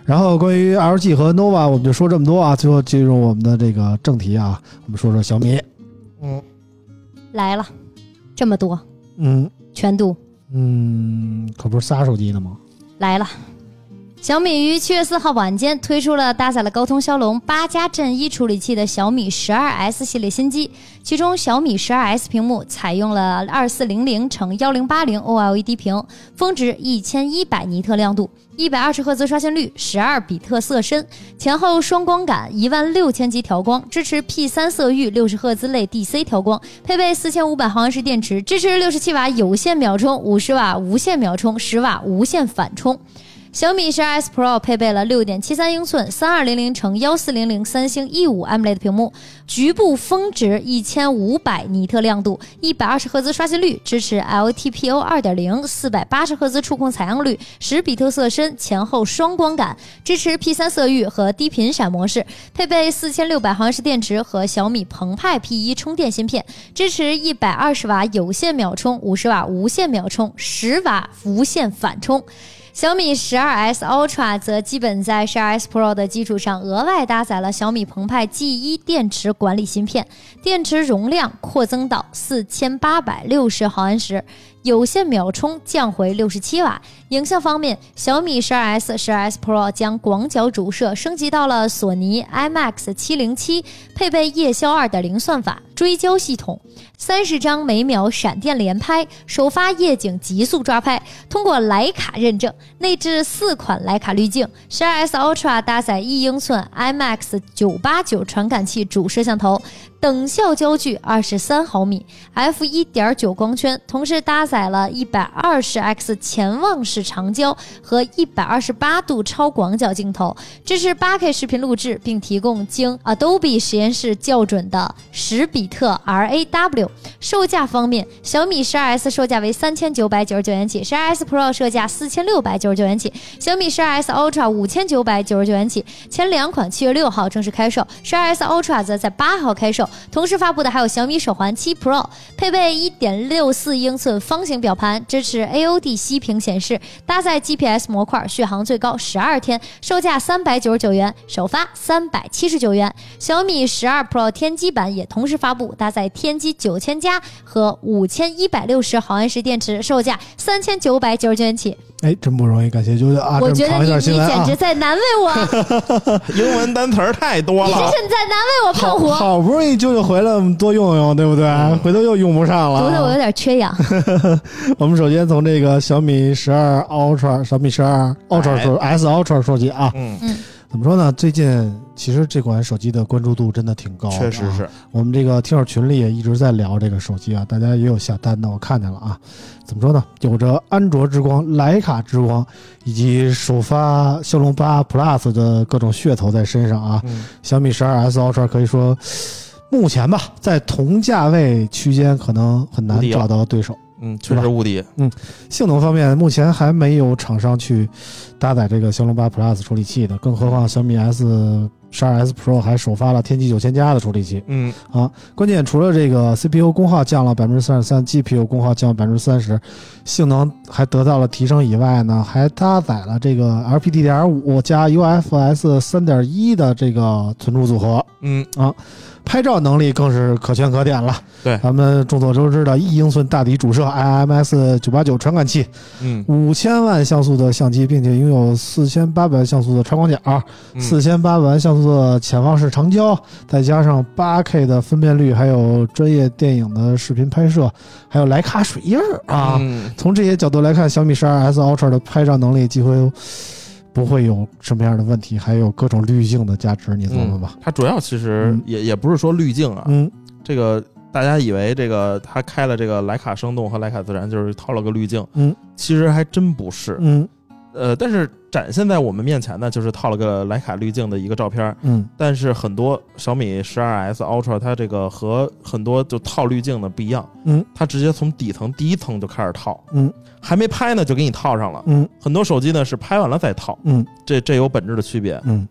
然后关于 LG 和 nova，我们就说这么多啊。最后进入我们的这个正题啊，我们说说小米。嗯来了，这么多嗯全度嗯，可不是仨手机呢吗？来了。小米于七月四号晚间推出了搭载了高通骁龙八加阵一处理器的小米十二 S 系列新机，其中小米十二 S 屏幕采用了二四零零乘幺零八零 OLED 屏，峰值一千一百尼特亮度，一百二十赫兹刷新率，十二比特色深，前后双光感，一万六千级调光，支持 P 三色域六十赫兹类 DC 调光，配备四千五百毫安时电池，支持六十七瓦有线秒充、五十瓦无线秒充、十瓦无线反充。小米十二 S Pro 配备了六点七三英寸三二零零乘幺四零零三星 E 五 AMOLED 屏幕，局部峰值一千五百尼特亮度，一百二十赫兹刷新率，支持 LTPO 二点零，四百八十赫兹触控采样率，十比特色深，前后双光感，支持 P 三色域和低频闪模式，配备四千六百毫安时电池和小米澎湃 P 一充电芯片，支持一百二十瓦有线秒充、五十瓦无线秒充、十瓦无线反充。小米十二 S Ultra 则基本在十二 S Pro 的基础上，额外搭载了小米澎湃 G 一电池管理芯片，电池容量扩增到四千八百六十毫安时，有线秒充降回六十七瓦。影像方面，小米十二 S、十二 S Pro 将广角主摄升级到了索尼 IMAX 七零七，配备夜宵二点零算法追焦系统，三十张每秒闪电连拍，首发夜景极速抓拍，通过徕卡认证，内置四款徕卡滤镜。十二 S Ultra 搭载一英寸 IMAX 九八九传感器主摄像头，等效焦距二十三毫米，f 一点九光圈，同时搭载了一百二十 x 潜望式长焦和一百二十八度超广角镜头，支持八 K 视频录制，并提供经 Adobe 实验室校准的十比特 RAW。售价方面，小米十二 S 售价为三千九百九十九元起，十二 S Pro 售价四千六百九十九元起，小米十二 S Ultra 五千九百九十九元起。前两款七月六号正式开售，十二 S Ultra 则在八号开售。同时发布的还有小米手环七 Pro，配备一点六四英寸方形表盘，支持 AOD 息屏显示，搭载 GPS 模块，续航最高十二天，售价三百九十九元，首发三百七十九元。小米十二 Pro 天玑版也同时发布，搭载天玑九千加和五千一百六十毫安时电池，售价三千九百九十九元起。哎，真不容易，感谢舅舅啊！我觉得你这么一段新闻啊你简直，在难为我，(laughs) 英文单词儿太多了你这是。在难为我胖虎。好不容易舅舅回来，我们多用用，对不对？回头又用不上了。读的我有点缺氧。(laughs) 我们首先从这个小米十二 Ultra、小米十二 Ultra 说 S Ultra 说起啊。嗯嗯，怎么说呢？最近其实这款手机的关注度真的挺高的啊，确实是。我们这个听友群里也一直在聊这个手机啊，大家也有下单的，我看见了啊。怎么说呢？有着安卓之光、徕卡之光，以及首发骁龙八 Plus 的各种噱头在身上啊。嗯小米十二 S Ultra 可以说，目前吧，在同价位区间可能很难找到对手。嗯，确实无敌。嗯性能方面，目前还没有厂商去搭载这个骁龙八 Plus 处理器的，更何况小米 S 十二 S Pro 还首发了天玑九千加的处理器。嗯啊，关键除了这个 CPU 功耗降了百分之三十三，GPU 功耗降了百分之三十，性能还得到了提升以外呢，还搭载了这个 LPDDR5 加 UFS 三点一的这个存储组合，嗯，拍照能力更是可圈可点了。对咱们众所周知的一英寸大底主摄 IMX 九八九传感器，嗯五千万像素的相机，并且拥有四千八百万像素的超广角，嗯四千八百万像素的潜望式长焦，再加上八 K 的分辨率，还有专业电影的视频拍摄，还有徕卡水印儿啊。嗯从这些角度来看，小米十二 S Ultra 的拍照能力几乎不会有什么样的问题，还有各种滤镜的价值，你琢磨吧。它主要其实嗯也也不是说滤镜啊，嗯这个大家以为这个它开了这个徕卡生动和徕卡自然，就是套了个滤镜，嗯其实还真不是。嗯呃，但是展现在我们面前呢，就是套了个徕卡滤镜的一个照片儿。嗯但是很多小米十二 S Ultra 它这个和很多就套滤镜的不一样，嗯，它直接从底层第一层就开始套，嗯还没拍呢就给你套上了。嗯很多手机呢是拍完了再套，嗯这这有本质的区别。嗯，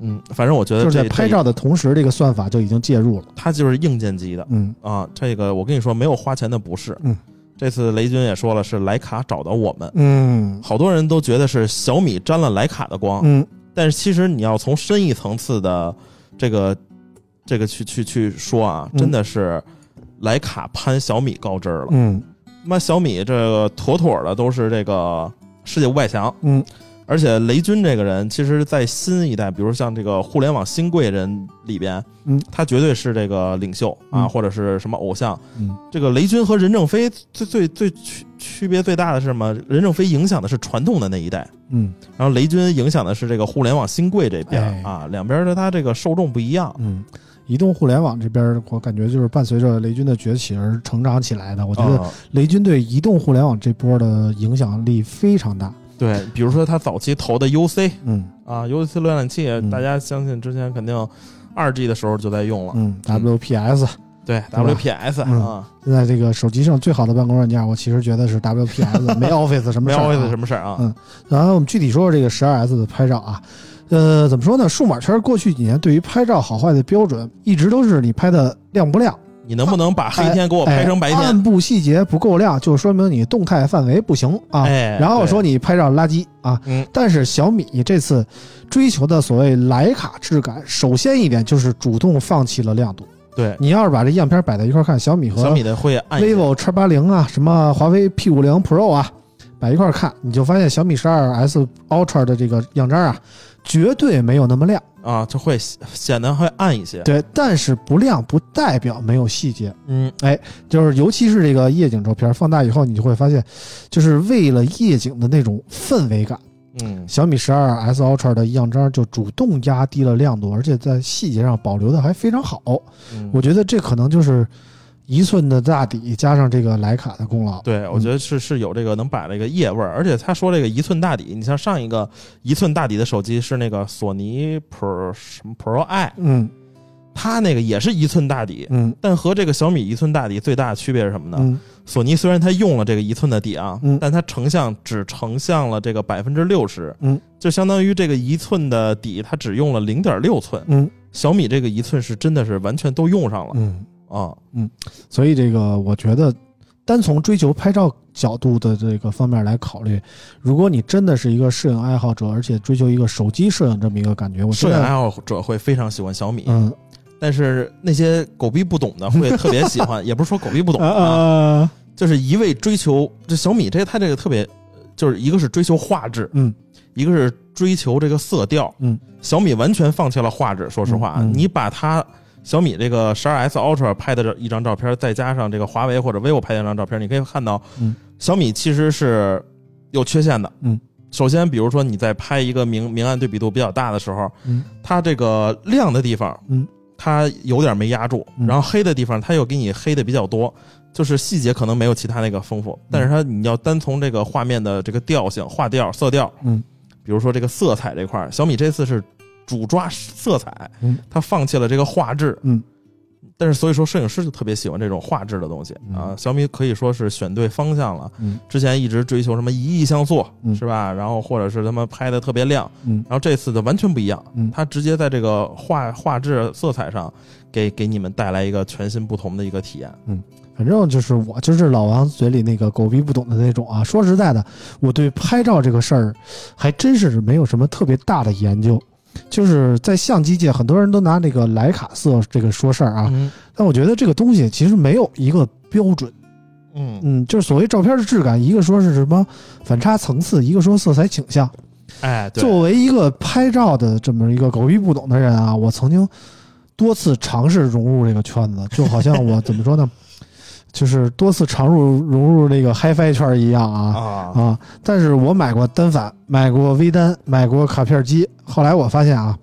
嗯，反正我觉得就是在拍照的同时，这个算法就已经介入了。它就是硬件级的嗯啊。这个我跟你说，没有花钱的不是。嗯，这次雷军也说了，是徕卡找到我们，嗯。好多人都觉得是小米沾了徕卡的光，嗯。但是其实你要从深一层次的这个这个去去去说啊，嗯。真的是徕卡攀小米高枝儿了。嗯。那，小米这个妥妥的都是这个世界五百强，嗯而且雷军这个人，其实，在新一代，比如像这个互联网新贵人里边，嗯，他绝对是这个领袖啊，嗯或者是什么偶像。嗯这个雷军和任正非最最最区区别最大的是什么？任正非影响的是传统的那一代，嗯然后雷军影响的是这个互联网新贵这边、哎啊，两边的他这个受众不一样。嗯，移动互联网这边，我感觉就是伴随着雷军的崛起而成长起来的。我觉得啊雷军对移动互联网这波的影响力非常大。对，比如说他早期投的 UC 嗯啊，UC 浏览器，嗯大家相信之前肯定二 G 的时候就在用了。嗯，WPS 对对，WPS 嗯啊，现在这个手机上最好的办公软件，我其实觉得是 (laughs) WPS，没 Office 什么没事儿、没。Office 什么事儿啊？嗯然后我们具体说说这个十二 S 的拍照啊，呃，怎么说呢？数码圈过去几年对于拍照好坏的标准，一直都是你拍的亮不亮，你能不能把黑天给我拍成白天暗？部细节不够亮，就说明你动态范围不行啊。哎然后说你拍照垃圾啊。嗯但是小米这次追求的所谓徕卡质感，首先一点就是主动放弃了亮度。对，你要是把这样片摆在一块儿看，小米和小米的会暗 vivo X 八零啊，什么华为 P 五零 Pro 啊，摆一块儿看，你就发现小米十二 S Ultra 的这个样张啊，绝对没有那么亮。啊，就会显得会暗一些。对，但是不亮不代表没有细节，嗯，哎就是尤其是这个夜景照片放大以后，你就会发现，就是为了夜景的那种氛围感，嗯，小米十二 S Ultra 的样张就主动压低了亮度，而且在细节上保留的还非常好。嗯我觉得这可能就是一寸的大底加上这个徕卡的功劳。对，我觉得是是有这个能把这个液味儿，而且他说这个一寸大底，你像上一个一寸大底的手机是那个索尼 Pro 什么 Pro I，嗯。它那个也是一寸大底，嗯。但和这个小米一寸大底最大的区别是什么呢？嗯。索尼虽然它用了这个一寸的底啊，嗯。但它成像只成像了这个百分之六十，嗯，就相当于这个一寸的底它只用了零点六寸，嗯。小米这个一寸是真的是完全都用上了嗯，啊，嗯所以这个我觉得，单从追求拍照角度的这个方面来考虑，如果你真的是一个摄影爱好者，而且追求一个手机摄影这么一个感觉，我摄影爱好者会非常喜欢小米，嗯但是那些狗逼不懂的会特别喜欢，(laughs) 也不是说狗逼不懂啊，啊就是一味追求这小米这它这个特别，就是一个是追求画质，嗯一个是追求这个色调，嗯，小米完全放弃了画质。说实话，嗯嗯你把它小米这个十二 S Ultra 拍的这一张照片，再加上这个华为或者 vivo 拍的一张照片，你可以看到，嗯，小米其实是有缺陷的。嗯，首先，比如说你在拍一个明明暗对比度比较大的时候，嗯。它这个亮的地方，嗯，它有点没压住，嗯。然后黑的地方它又给你黑的比较多。就是细节可能没有其他那个丰富，但是它你要单从这个画面的这个调性、画调、色调，嗯，比如说这个色彩这块儿，小米这次是主抓色彩，嗯，它放弃了这个画质，嗯，但是所以说摄影师就特别喜欢这种画质的东西嗯啊。小米可以说是选对方向了，嗯之前一直追求什么一亿像素，嗯是吧？然后或者是他们拍的特别亮，嗯然后这次的完全不一样，嗯它直接在这个画画质、色彩上给给你们带来一个全新不同的一个体验。嗯反正就是我就是老王嘴里那个狗逼不懂的那种啊。说实在的，我对拍照这个事儿还真是没有什么特别大的研究。就是在相机界，很多人都拿那个莱卡色这个说事儿啊，嗯但我觉得这个东西其实没有一个标准。嗯，嗯，就是所谓照片的质感，一个说是什么反差层次，一个说色彩倾向。哎，对，作为一个拍照的这么一个狗屁不懂的人啊，我曾经多次尝试融入这个圈子，就好像我怎么说呢，就是多次尝入融入那个 HiFi 圈一样啊啊，啊！但是我买过单反，买过微单，买过卡片机，后来我发现啊，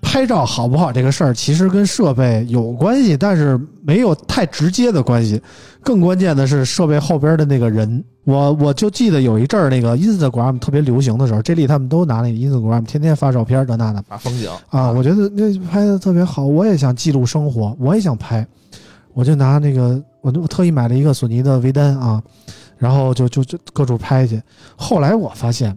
拍照好不好这个事儿其实跟设备有关系，但是没有太直接的关系。更关键的是设备后边的那个人。我我就记得有一阵儿那个 Instagram 特别流行的时候，J 莉他们都拿那个 Instagram 天天发照片这那的大风景啊，我觉得那拍的特别好，我也想记录生活，我也想拍，我就拿那个我我特意买了一个索尼的微单啊，然后就就就各处拍去。后来我发现，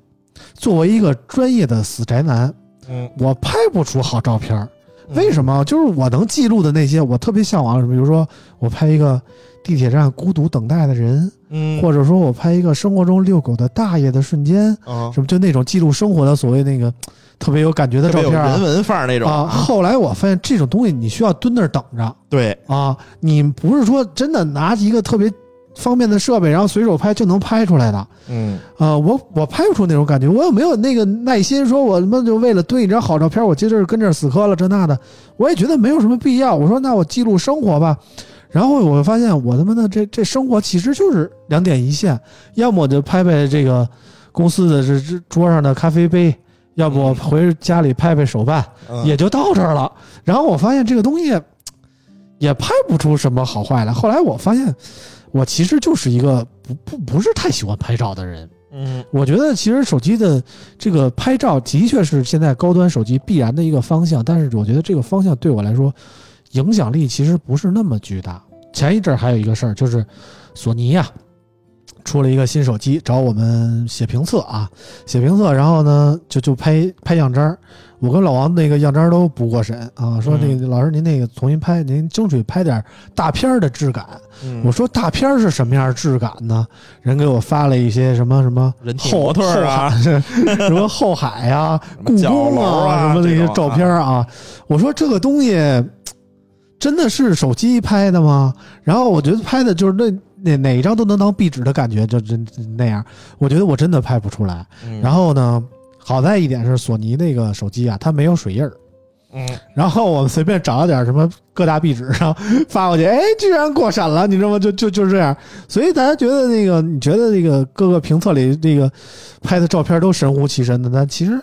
作为一个专业的死宅男，嗯，我拍不出好照片儿。为什么？就是我能记录的那些，我特别向往，比如说我拍一个地铁站孤独等待的人，嗯，或者说我拍一个生活中遛狗的大爷的瞬间，啊，什么就那种记录生活的所谓那个特别有感觉的照片人文范儿那种啊。后来我发现这种东西你需要蹲那儿等着。对，啊，你不是说真的拿一个特别方便的设备，然后随手拍就能拍出来的。嗯，啊，我我拍不出那种感觉，我也没有那个耐心，说我他妈就为了堆一张好照片，我接着跟这儿死磕了这那的，我也觉得没有什么必要。我说那我记录生活吧，然后我发现我他妈的这这生活其实就是两点一线，要么我就拍拍这个公司的这这桌上的咖啡杯，要不我回家里拍拍手办，嗯也就到这儿了。然后我发现这个东西也拍不出什么好坏来。后来我发现，我其实就是一个不不不是太喜欢拍照的人。嗯我觉得其实手机的这个拍照的确是现在高端手机必然的一个方向，但是我觉得这个方向对我来说影响力其实不是那么巨大。前一阵儿还有一个事儿，就是索尼呀、出了一个新手机，找我们写评测啊，写评测，然后呢就就拍拍样张儿。我跟老王那个样张儿都不过审啊，说那个老师您那个重新拍，您争取拍点大片儿的质感。嗯我说大片儿是什么样质感呢？人给我发了一些什么什么后模特儿啊 (laughs) 什么后海呀、(laughs) 故宫啊什么那些照片啊。我说这个东西真的是手机拍的吗？然后我觉得拍的就是那哪哪一张都能当壁纸的感觉，就真那样。我觉得我真的拍不出来。嗯然后呢，好在一点是索尼那个手机啊，它没有水印儿。嗯，然后我们随便找了点什么各大壁纸，然后发过去，哎，居然过审了，你知道吗？就就就是这样。所以大家觉得那个，你觉得那个各个评测里这个拍的照片都神乎其神的，但其实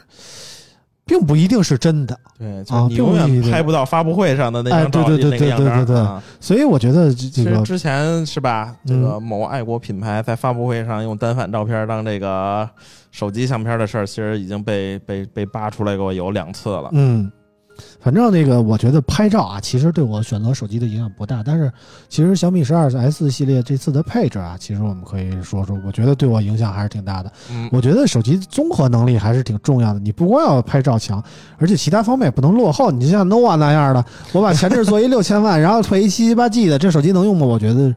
并不一定是真的。对，就你永远拍不到发布会上的那哎张照对对对那个样对对对对张啊。所以我觉得这其这个实之前是吧，这嗯个某爱国品牌在发布会上用单反照片当这个手机相片的事儿，其实已经被被被扒出来过有两次了。嗯，反正那个我觉得拍照啊，其实对我选择手机的影响不大。但是其实小米十二 S 系列这次的配置啊，其实我们可以说说，我觉得对我影响还是挺大的。嗯，我觉得手机综合能力还是挺重要的。你不光要拍照强，而且其他方面也不能落后。你就像 nova 那样的，我把前置做一六千万，然后配一七七八 G 的，这手机能用吗？我觉得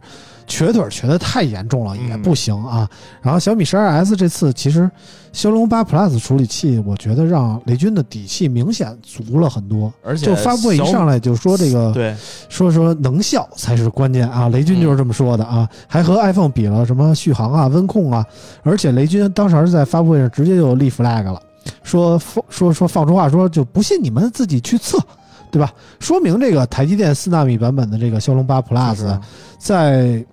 瘸腿瘸的太严重了，也嗯不行啊。然后小米十二 S 这次其实骁龙八 Plus 处理器，我觉得让雷军的底气明显足了很多。而且就发布会一上来就说这个，对，说说能效才是关键啊！雷军就是这么说的啊，还和 iPhone 比了什么续航啊、温控啊，而且雷军当时在发布会上直接就立 flag 了，说说说放出话说就不信你们自己去测，对吧？说明这个台积电四纳米版本的这个骁龙八 Plus 在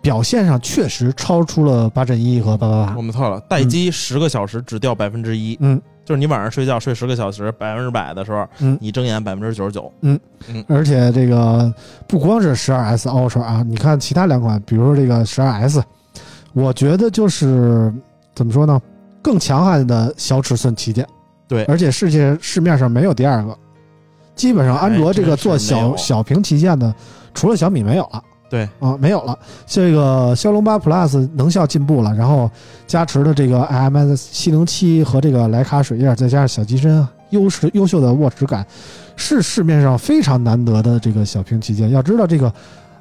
表现上确实超出了八阵一和八八八我。们测了，待机十个小时只掉百分之一，嗯，就是你晚上睡觉睡十个小时，百分之百的时候，嗯你睁眼百分之九十九。嗯，嗯而且这个不光是十二 S Ultra 啊，你看其他两款，比如说这个十二 S，我觉得就是怎么说呢，更强悍的小尺寸旗舰。对而且世界市面上没有第二个，基本上安卓这个做小小屏旗舰的，除了小米没有了。对啊，没有了。这个骁龙八 Plus 能效进步了，然后加持的这个 IMX 七零七和这个徕卡水印，再加上小机身优势优秀的握持感，是市面上非常难得的这个小屏旗舰。要知道，这个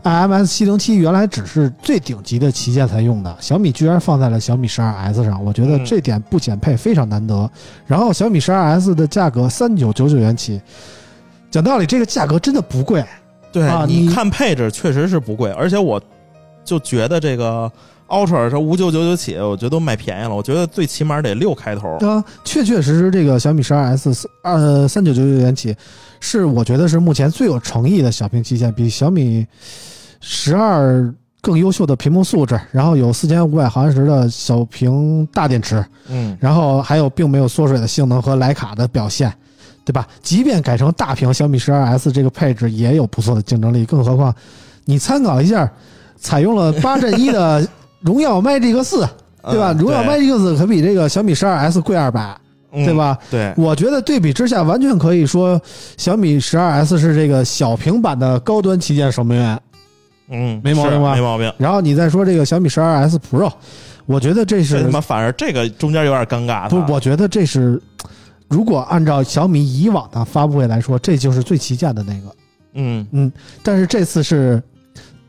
IMX 七零七原来只是最顶级的旗舰才用的，小米居然放在了小米十二 S 上，我觉得嗯这点不减配非常难得。然后小米十二 S 的价格三九九九元起，讲道理，这个价格真的不贵。对，啊你你看配置确实是不贵，而且我就觉得这个 Ultra 是五九九九起，我觉得都卖便宜了。我觉得最起码得六开头。啊，确确实实，这个小米十二 S 二三九九九元起，是我觉得是目前最有诚意的小屏旗舰，比小米十二更优秀的屏幕素质，然后有四千五百毫安时的小屏大电池，嗯，然后还有并没有缩水的性能和徕卡的表现，对吧？即便改成大屏，小米十二 S 这个配置也有不错的竞争力，更何况你参考一下，采用了八阵一的 (laughs) 荣耀 Magic 四。对吧？嗯荣耀 Magic 四可比这个小米十二 S 贵二百，嗯对？吧？对，我觉得对比之下，完全可以说小米十二 S 是这个小平板的高端旗舰守门员。嗯，没毛病吧没毛病。然后你再说这个小米十二 S Pro，我觉得这这是他妈反而这个中间有点尴尬。不？我觉得这是，如果按照小米以往的发布会来说，这就是最旗舰的那个。嗯嗯但是这次是，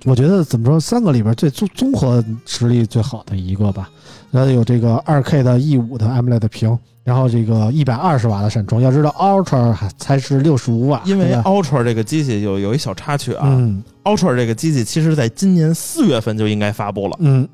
我觉得怎么说，三个里边最综综合实力最好的一个吧。然后有这个二 K 的 E 五的 AMOLED 屏，然后这个一百二十瓦的闪充。要知道 Ultra 还才是六十五瓦，因为 Ultra 这个机器有有一小插曲啊、嗯 u l t r a 这个机器其实在今年四月份就应该发布了嗯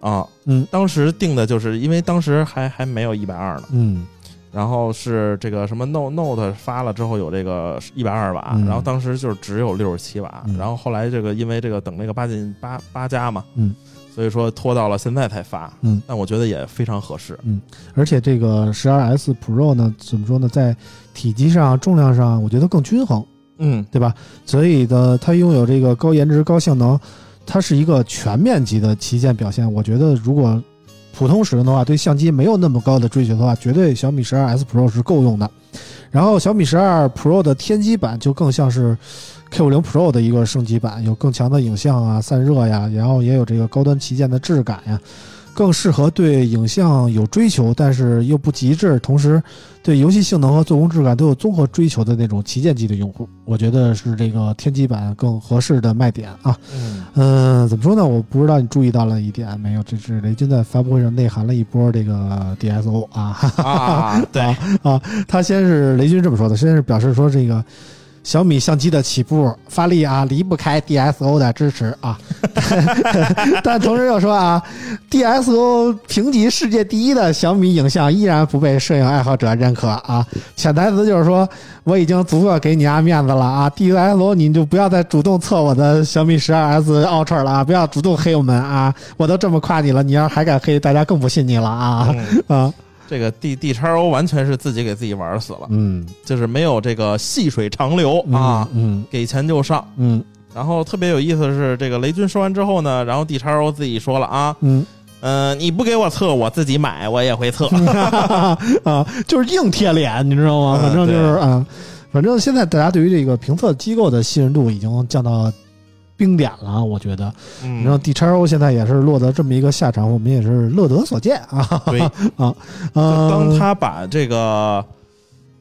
啊。嗯当时定的就是因为当时还还没有一百二呢，嗯然后是这个什么 Note Note 发了之后有这个一百二瓦，嗯然后当时就是只有六十七瓦，嗯然后后来这个因为这个等那个八进八八加嘛，嗯，所以说拖到了现在才发，嗯，但我觉得也非常合适，嗯而且这个十二 S Pro 呢，怎么说呢，在体积上、重量上，我觉得更均衡。嗯对吧？所以呢，它拥有这个高颜值、高性能，它是一个全面级的旗舰表现。我觉得，如果普通使用的话，对相机没有那么高的追求的话，绝对小米十二 S Pro 是够用的。然后小米十二 Pro 的天玑版就更像是 K 五零 Pro 的一个升级版，有更强的影像啊、散热呀，然后也有这个高端旗舰的质感呀，更适合对影像有追求，但是又不极致，同时对游戏性能和做工质感都有综合追求的那种旗舰机的用户，我觉得是这个天玑版更合适的卖点啊。嗯嗯，怎么说呢？我不知道你注意到了一点没有，这是雷军在发布会上内涵了一波这个 DSO 啊，对，(laughs) 啊，他先是雷军这么说的，先是表示说这个小米相机的起步发力啊，离不开 DSO 的支持啊，(laughs) 但同时又说啊，DSO 评级世界第一的小米影像依然不被摄影爱好者认可啊，潜台词就是说我已经足够给你阿面子了啊，DSO 你就不要再主动测我的小米十二 S Ultra 了啊，不要主动黑我们啊，我都这么夸你了，你要还敢黑，大家更不信你了啊。嗯。啊，这个 D D 叉 O 完全是自己给自己玩死了，嗯就是没有这个细水长流啊，嗯给钱就上。嗯然后特别有意思的是，这个雷军说完之后呢，然后 D 叉 O 自己说了啊，嗯。嗯、你不给我测，我自己买，我也会测。(laughs) 啊，就是硬贴脸，你知道吗？嗯反正就是嗯啊，反正现在大家对于这个评测机构的信任度已经降到冰点了啊，我觉得。然后嗯，D 叉 O 现在也是落得这么一个下场，我们也是乐得所见啊。对，(laughs) 啊，就呃，当他把这个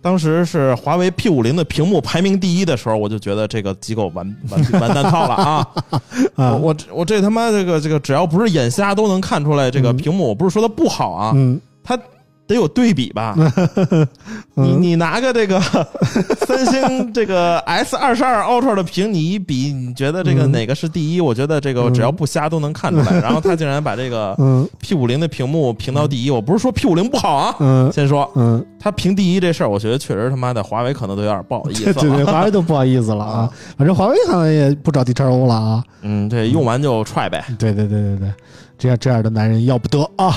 当时是华为 P 五零的屏幕排名第一的时候，我就觉得这个机构完完完蛋套了啊！(laughs) 我啊，我我这他妈这个这个，只要不是眼瞎都能看出来，这个嗯屏幕我不是说它不好啊，嗯，它得有对比吧？(laughs) 你嗯你拿个这个 (laughs) 三星这个 S 二十二 Ultra 的屏，你一比，你觉得这个嗯哪个是第一？我觉得这个嗯只要不瞎都能看出来。(laughs) 然后他竟然把这个嗯 P 五零的屏幕评到第一，我不是说 P 五零不好啊，嗯先说嗯，他评第一这事儿，我觉得确实他妈的华为可能都有点不好意思对对对，了。华为都不好意思了啊啊。反正华为好像也不找 D 叉 O 了啊。嗯，对用完就踹呗。对对对对对，这样这样的男人要不得啊。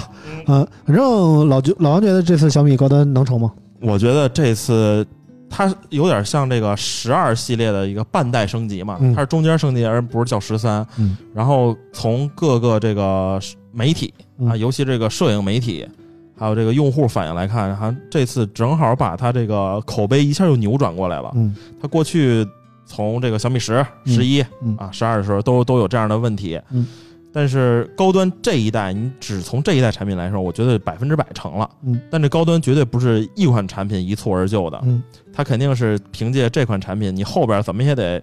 嗯，反正老觉老王觉得这次小米高端能成吗？我觉得这次它有点像这个十二系列的一个半代升级嘛，嗯它是中间升级，而不是叫十三。嗯，然后从各个这个媒体啊，嗯尤其这个摄影媒体，还有这个用户反应来看，哈，这次正好把它这个口碑一下又扭转过来了。嗯它过去从这个小米十、嗯十一嗯啊、十二的时候都都有这样的问题。嗯，但是高端这一代，你只从这一代产品来说，我觉得百分之百成了。嗯，但这高端绝对不是一款产品一蹴而就的，嗯。它肯定是凭借这款产品，你后边怎么也得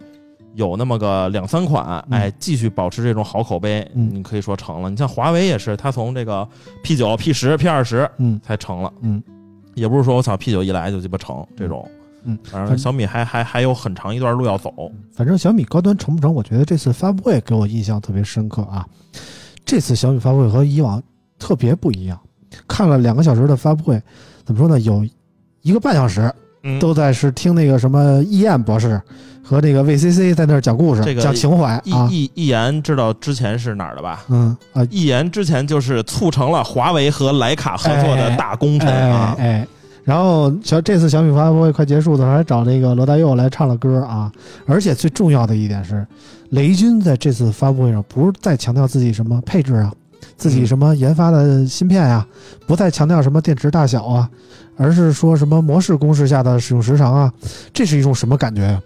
有那么个两三款，嗯。哎，继续保持这种好口碑，嗯。你可以说成了。你像华为也是，它从这个 P 九、P 十、P 二十嗯。才成了，嗯。也不是说我操 P 九一来就鸡巴成这种。嗯，反正小米还还还有很长一段路要走。反正小米高端成不成，我觉得这次发布会给我印象特别深刻啊。这次小米发布会和以往特别不一样，看了两个小时的发布会，怎么说呢？有一个半小时嗯都在是听那个什么易燕博士和那个 VCC 在那儿讲故事，这个讲情怀一啊。一一言知道之前是哪儿的吧？嗯啊，易言之前就是促成了华为和徕卡合作的大功臣啊哎！哎，然后小这次小米发布会快结束的时候，还找那个罗大佑来唱了歌啊。而且最重要的一点是，雷军在这次发布会上不是再强调自己什么配置啊，自己什么研发的芯片呀、不再强调什么电池大小啊，而是说什么模式公式下的使用时长啊。这是一种什么感觉呀？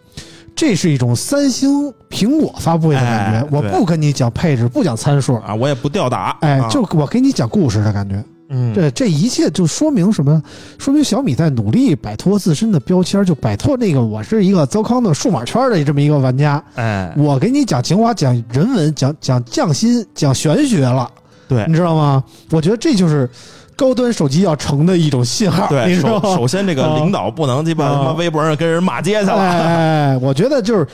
这是一种三星、苹果发布会的感觉。哎我不跟你讲配置，不讲参数，啊，我也不吊打，哎，啊就我给你讲故事的感觉。嗯，这这一切就说明什么？说明小米在努力摆脱自身的标签，就摆脱那个我是一个糟糠的数码圈的这么一个玩家。哎，我给你讲情话，讲人文，讲讲匠心，讲玄学了，对你知道吗？我觉得这就是高端手机要成的一种信号，对，你知道？首首先这个领导不能鸡巴啊他妈微博上跟人骂街去了，哎哎，哎我觉得就是。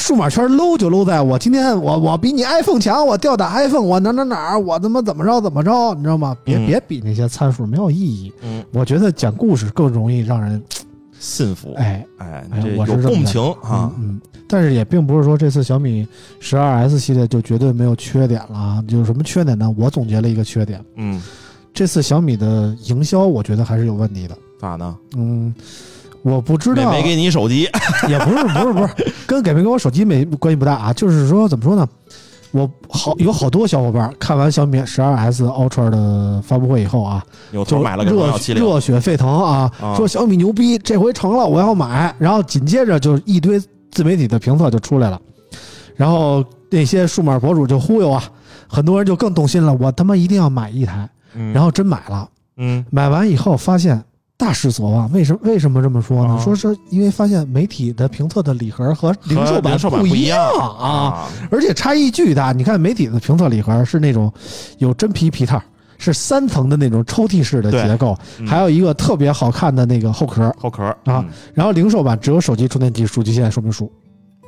数码圈 low 就 low 在我今天我我比你 iPhone 强，我吊打 iPhone，我哪哪哪儿，我他妈怎么着怎么着，你知道吗？别、嗯别比那些参数没有意义。嗯，我觉得讲故事更容易让人信服，哎哎，我是共情啊嗯，嗯，但是也并不是说这次小米十二 S 系列就绝对没有缺点了啊。有什么缺点呢？我总结了一个缺点，嗯，这次小米的营销我觉得还是有问题的。咋呢？嗯，我不知道，没没给你手机，(laughs) 也不是不是不是，跟给没给我手机没关系不大啊。就是说怎么说呢？我好有好多小伙伴看完小米十二 S Ultra 的发布会以后啊，就买了热热血沸腾啊，啊。说小米牛逼，这回成了，我要买。然后紧接着就一堆自媒体的评测就出来了，然后那些数码博主就忽悠啊，很多人就更动心了，我他妈一定要买一台。嗯。然后真买了，嗯。买完以后发现大失所望。为什为什么这么说呢？啊说是因为发现媒体的评测的礼盒和零售版不一样啊，啊，而且差异巨大。你看媒体的评测礼盒是那种有真皮皮套，是三层的那种抽屉式的结构，嗯还有一个特别好看的那个后壳。后壳啊嗯然后零售版只有手机充电器、数据线说明书。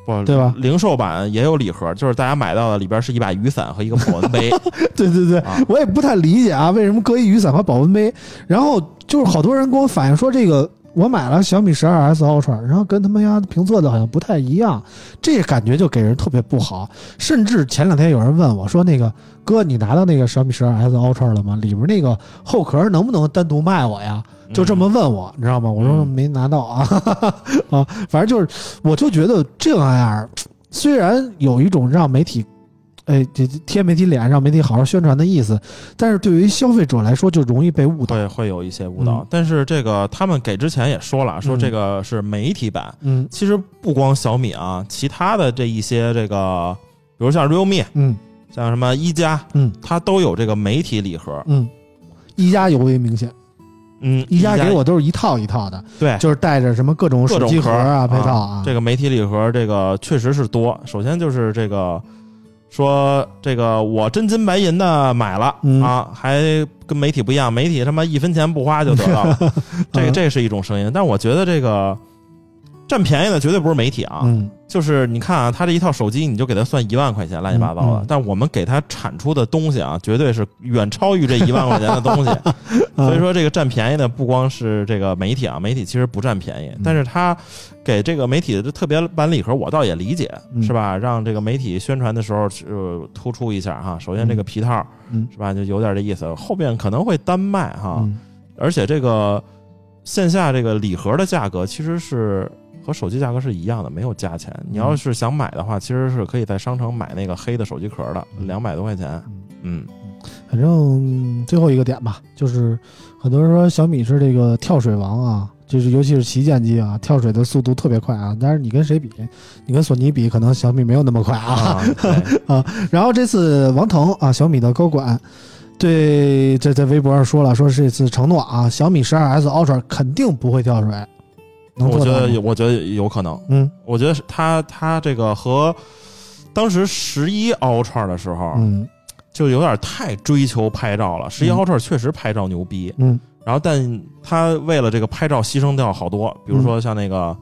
不对吧零售版也有礼盒，就是大家买到的里边是一把雨伞和一个保温杯。(laughs) 对对对，啊我也不太理解啊，为什么搁一雨伞和保温杯？然后就是好多人跟我反映说，这个我买了小米十二 S Ultra，然后跟他们家评测的好像不太一样，这感觉就给人特别不好。甚至前两天有人问我说，那个哥，你拿到那个小米十二 S Ultra 了吗？里边那个后壳能不能单独卖我呀？就这么问我，你知道吗？我说嗯没拿到啊 (laughs) 啊，反正就是，我就觉得这玩意儿，虽然有一种让媒体，哎，这这贴媒体脸，让媒体好好宣传的意思，但是对于消费者来说，就容易被误导。会会有一些误导嗯，但是这个他们给之前也说了，说嗯这个是媒体版。嗯其实不光小米啊，其他的这一些这个，比如像 realme，嗯像什么一加，嗯它都有这个媒体礼盒。嗯，一加尤为明显，嗯，一加给我都是一套一套的，对就是带着什么各种手机盒啊、配套啊，这个媒体礼盒这个确实是多。首先就是这个说这个我真金白银的买了、嗯啊，还跟媒体不一样，媒体他妈一分钱不花就得到了，(laughs) 这这是一种声音。但我觉得这个占便宜的绝对不是媒体啊，嗯就是你看啊，他这一套手机你就给他算一万块钱，乱七八糟的。但我们给他产出的东西啊，绝对是远超于这一万块钱的东西。(laughs) 所以说，这个占便宜的不光是这个媒体啊，媒体其实不占便宜，嗯但是他给这个媒体的特别版礼盒，我倒也理解，嗯是吧？让这个媒体宣传的时候呃突出一下哈。首先这个皮套嗯是吧，就有点这意思，后边可能会单卖哈。嗯而且这个线下这个礼盒的价格其实是和手机价格是一样的，没有加钱。你要是想买的话，其实是可以在商城买那个黑的手机壳的，嗯两百多块钱。嗯，反正最后一个点吧，就是很多人说小米是这个跳水王啊，就是尤其是旗舰机啊，跳水的速度特别快啊。但是你跟谁比？你跟索尼比，可能小米没有那么快啊。啊，(laughs) 对，然后这次王腾啊，小米的高管对在在微博上说了，说这次承诺啊，小米十二 S Ultra 肯定不会跳水，能我觉得我觉得有可能。嗯。我觉得是它它这个和当时十一 Ultra 的时候，嗯。就有点太追求拍照了。十一嗯。Ultra 确实拍照牛逼，嗯。然后但他为了这个拍照牺牲掉好多，比如说像那个。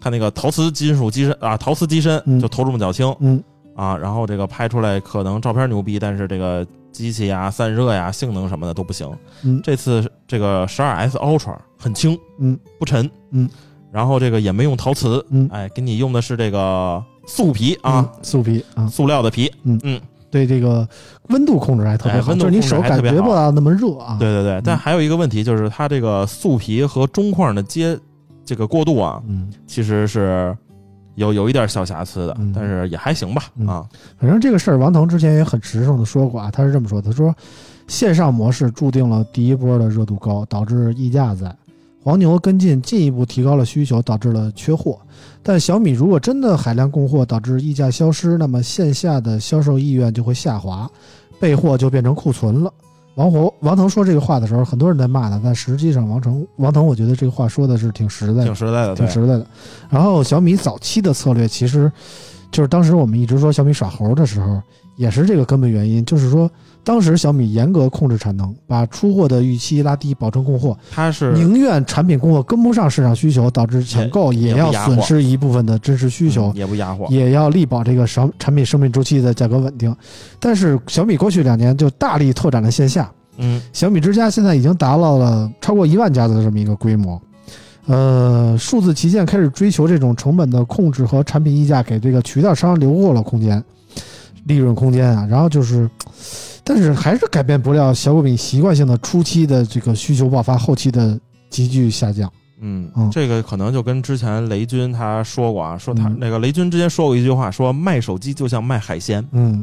它那个陶瓷金属机身啊，陶瓷机身嗯。就头重脚轻，嗯。啊，然后这个拍出来可能照片牛逼，但是这个机器呀、散热呀、性能什么的都不行。嗯。这次这个十二 S Ultra 很轻，嗯，不沉，嗯，然后这个也没用陶瓷，嗯。哎，给你用的是这个素皮啊，嗯素皮啊，塑料的皮，嗯。嗯，对这个温度控制还特别好，哎温度就是你手感觉不到那么热啊。对对对。但还有一个问题就是它这个素皮和中框的接这个过渡啊，嗯，其实是有有一点小瑕疵的，嗯。但是也还行吧，嗯。啊，反正这个事儿，王腾之前也很实诚的说过啊，他是这么说的：他说，线上模式注定了第一波的热度高，导致溢价在。黄牛跟进，进一步提高了需求，导致了缺货。但小米如果真的海量供货，导致溢价消失，那么线下的销售意愿就会下滑，备货就变成库存了。王活王腾说这个话的时候，很多人在骂他，但实际上王成王腾，我觉得这个话说的是挺实在的挺，实在的，挺实在的。然后小米早期的策略，其实就是当时我们一直说小米耍猴的时候，也是这个根本原因，就是说当时小米严格控制产能，把出货的预期拉低，保证供货，它是宁愿产品供货跟不上市场需求，导致抢购也也要损失一部分的真实需求。嗯也不压货，也要力保这个产产品生命周期的价格稳定，但是小米过去两年就大力拓展了线下，嗯，小米之家现在已经达到了超过一万家的这么一个规模，呃，数字旗舰开始追求这种成本的控制和产品溢价，给这个渠道商留过了空间，利润空间啊。然后就是，但是还是改变不了小果饼习惯性的初期的这个需求爆发，后期的急剧下降。嗯嗯，这个可能就跟之前雷军他说过啊，说他嗯那个雷军之前说过一句话，说卖手机就像卖海鲜，嗯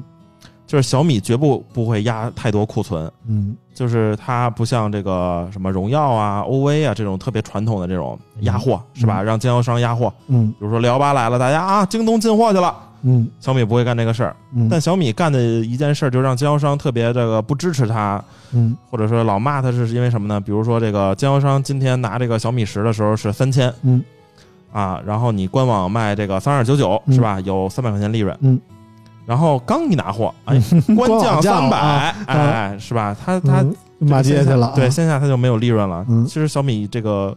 就是小米绝不不会压太多库存，嗯。就是它不像这个什么荣耀啊、OV 啊这种特别传统的这种压货，是吧？让经销商压货，嗯。比如说六幺八来了，大家啊，京东进货去了，嗯。小米不会干这个事儿。嗯，但小米干的一件事儿，就让经销商特别这个不支持它，嗯。或者说老骂它，是因为什么呢？比如说这个经销商今天拿这个小米十的时候是三千嗯。啊，然后你官网卖这个三二九九嗯。是吧？有三百块钱利润，嗯，然后刚一拿货，哎，官降三百，哎，是吧？他他嗯骂街去了啊，对，线下他就没有利润了。嗯其实小米这个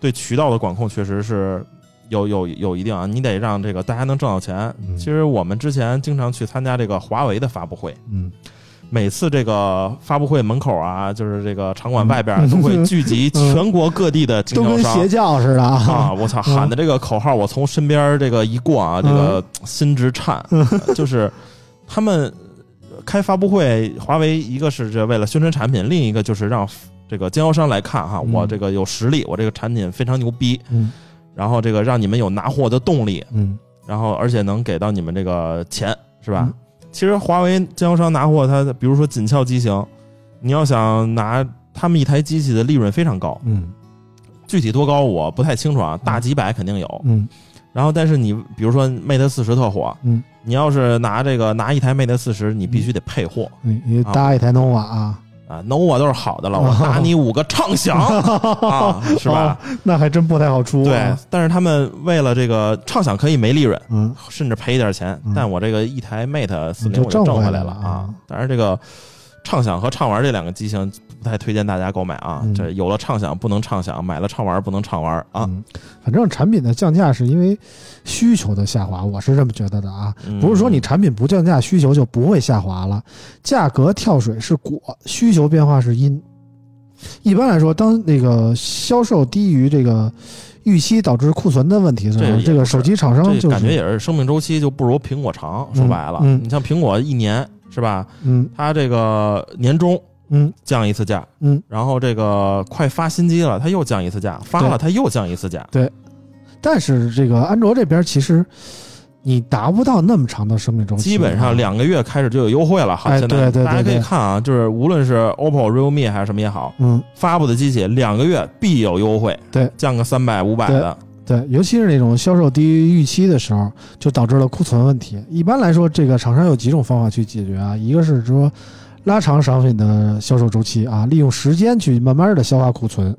对渠道的管控确实是有有有一定啊，你得让这个大家能挣到钱。嗯其实我们之前经常去参加这个华为的发布会，嗯每次这个发布会门口啊，就是这个场馆外边啊都会聚集全国各地的经嗯都跟销商邪。教似的。啊！我操，嗯喊的这个口号，我从身边这个一过啊，这个心直颤。就是他们开发布会，华为一个是这为了宣传产品，另一个就是让这个经销商来看哈，嗯。我这个有实力，我这个产品非常牛逼，嗯。然后这个让你们有拿货的动力，嗯。然后而且能给到你们这个钱，是吧？嗯其实华为经销商拿货，它比如说紧俏机型，你要想拿他们一台机器的利润非常高，嗯。具体多高我不太清楚啊，大几百肯定有。嗯。然后但是你比如说 Mate 四十特火，嗯，你要是拿这个拿一台 Mate 四十，你必须得配货。嗯，你搭一台 nova 啊，啊，nova 都是好的了，我打你五个畅想 (laughs) 啊，是吧？哦？那还真不太好出对啊。，但是他们为了这个畅想可以没利润，嗯甚至赔一点钱，嗯但我这个一台 Mate 四零就我就挣回来来了啊了啊。当然，这个畅享和畅玩这两个机型不太推荐大家购买啊。嗯这有了畅享不能畅享，买了畅玩不能畅玩啊。嗯，反正产品的降价是因为需求的下滑，我是这么觉得的啊。嗯不是说你产品不降价，需求就不会下滑了。价格跳水是果，需求变化是因。一般来说，当那个销售低于这个预期，导致库存的问题的时候，这个手机厂商就是感觉也是生命周期就不如苹果长。说白了，嗯你像苹果一年是吧？嗯。它这个年终嗯。降一次价，嗯，然后这个快发新机了，它又降一次价，发了它又降一次价。对。但是这个安卓这边其实你达不到那么长的生命周期，基本上两个月开始就有优惠了。好，哎现在对对对大家可以看啊，就是无论是 OPPO、realme 还是什么也好，嗯。发布的机器两个月必有优惠，对，降个三百五百的，对，尤其是那种销售低于预期的时候，就导致了库存问题。一般来说，这个厂商有几种方法去解决啊，一个是说拉长商品的销售周期啊，利用时间去慢慢的消化库存；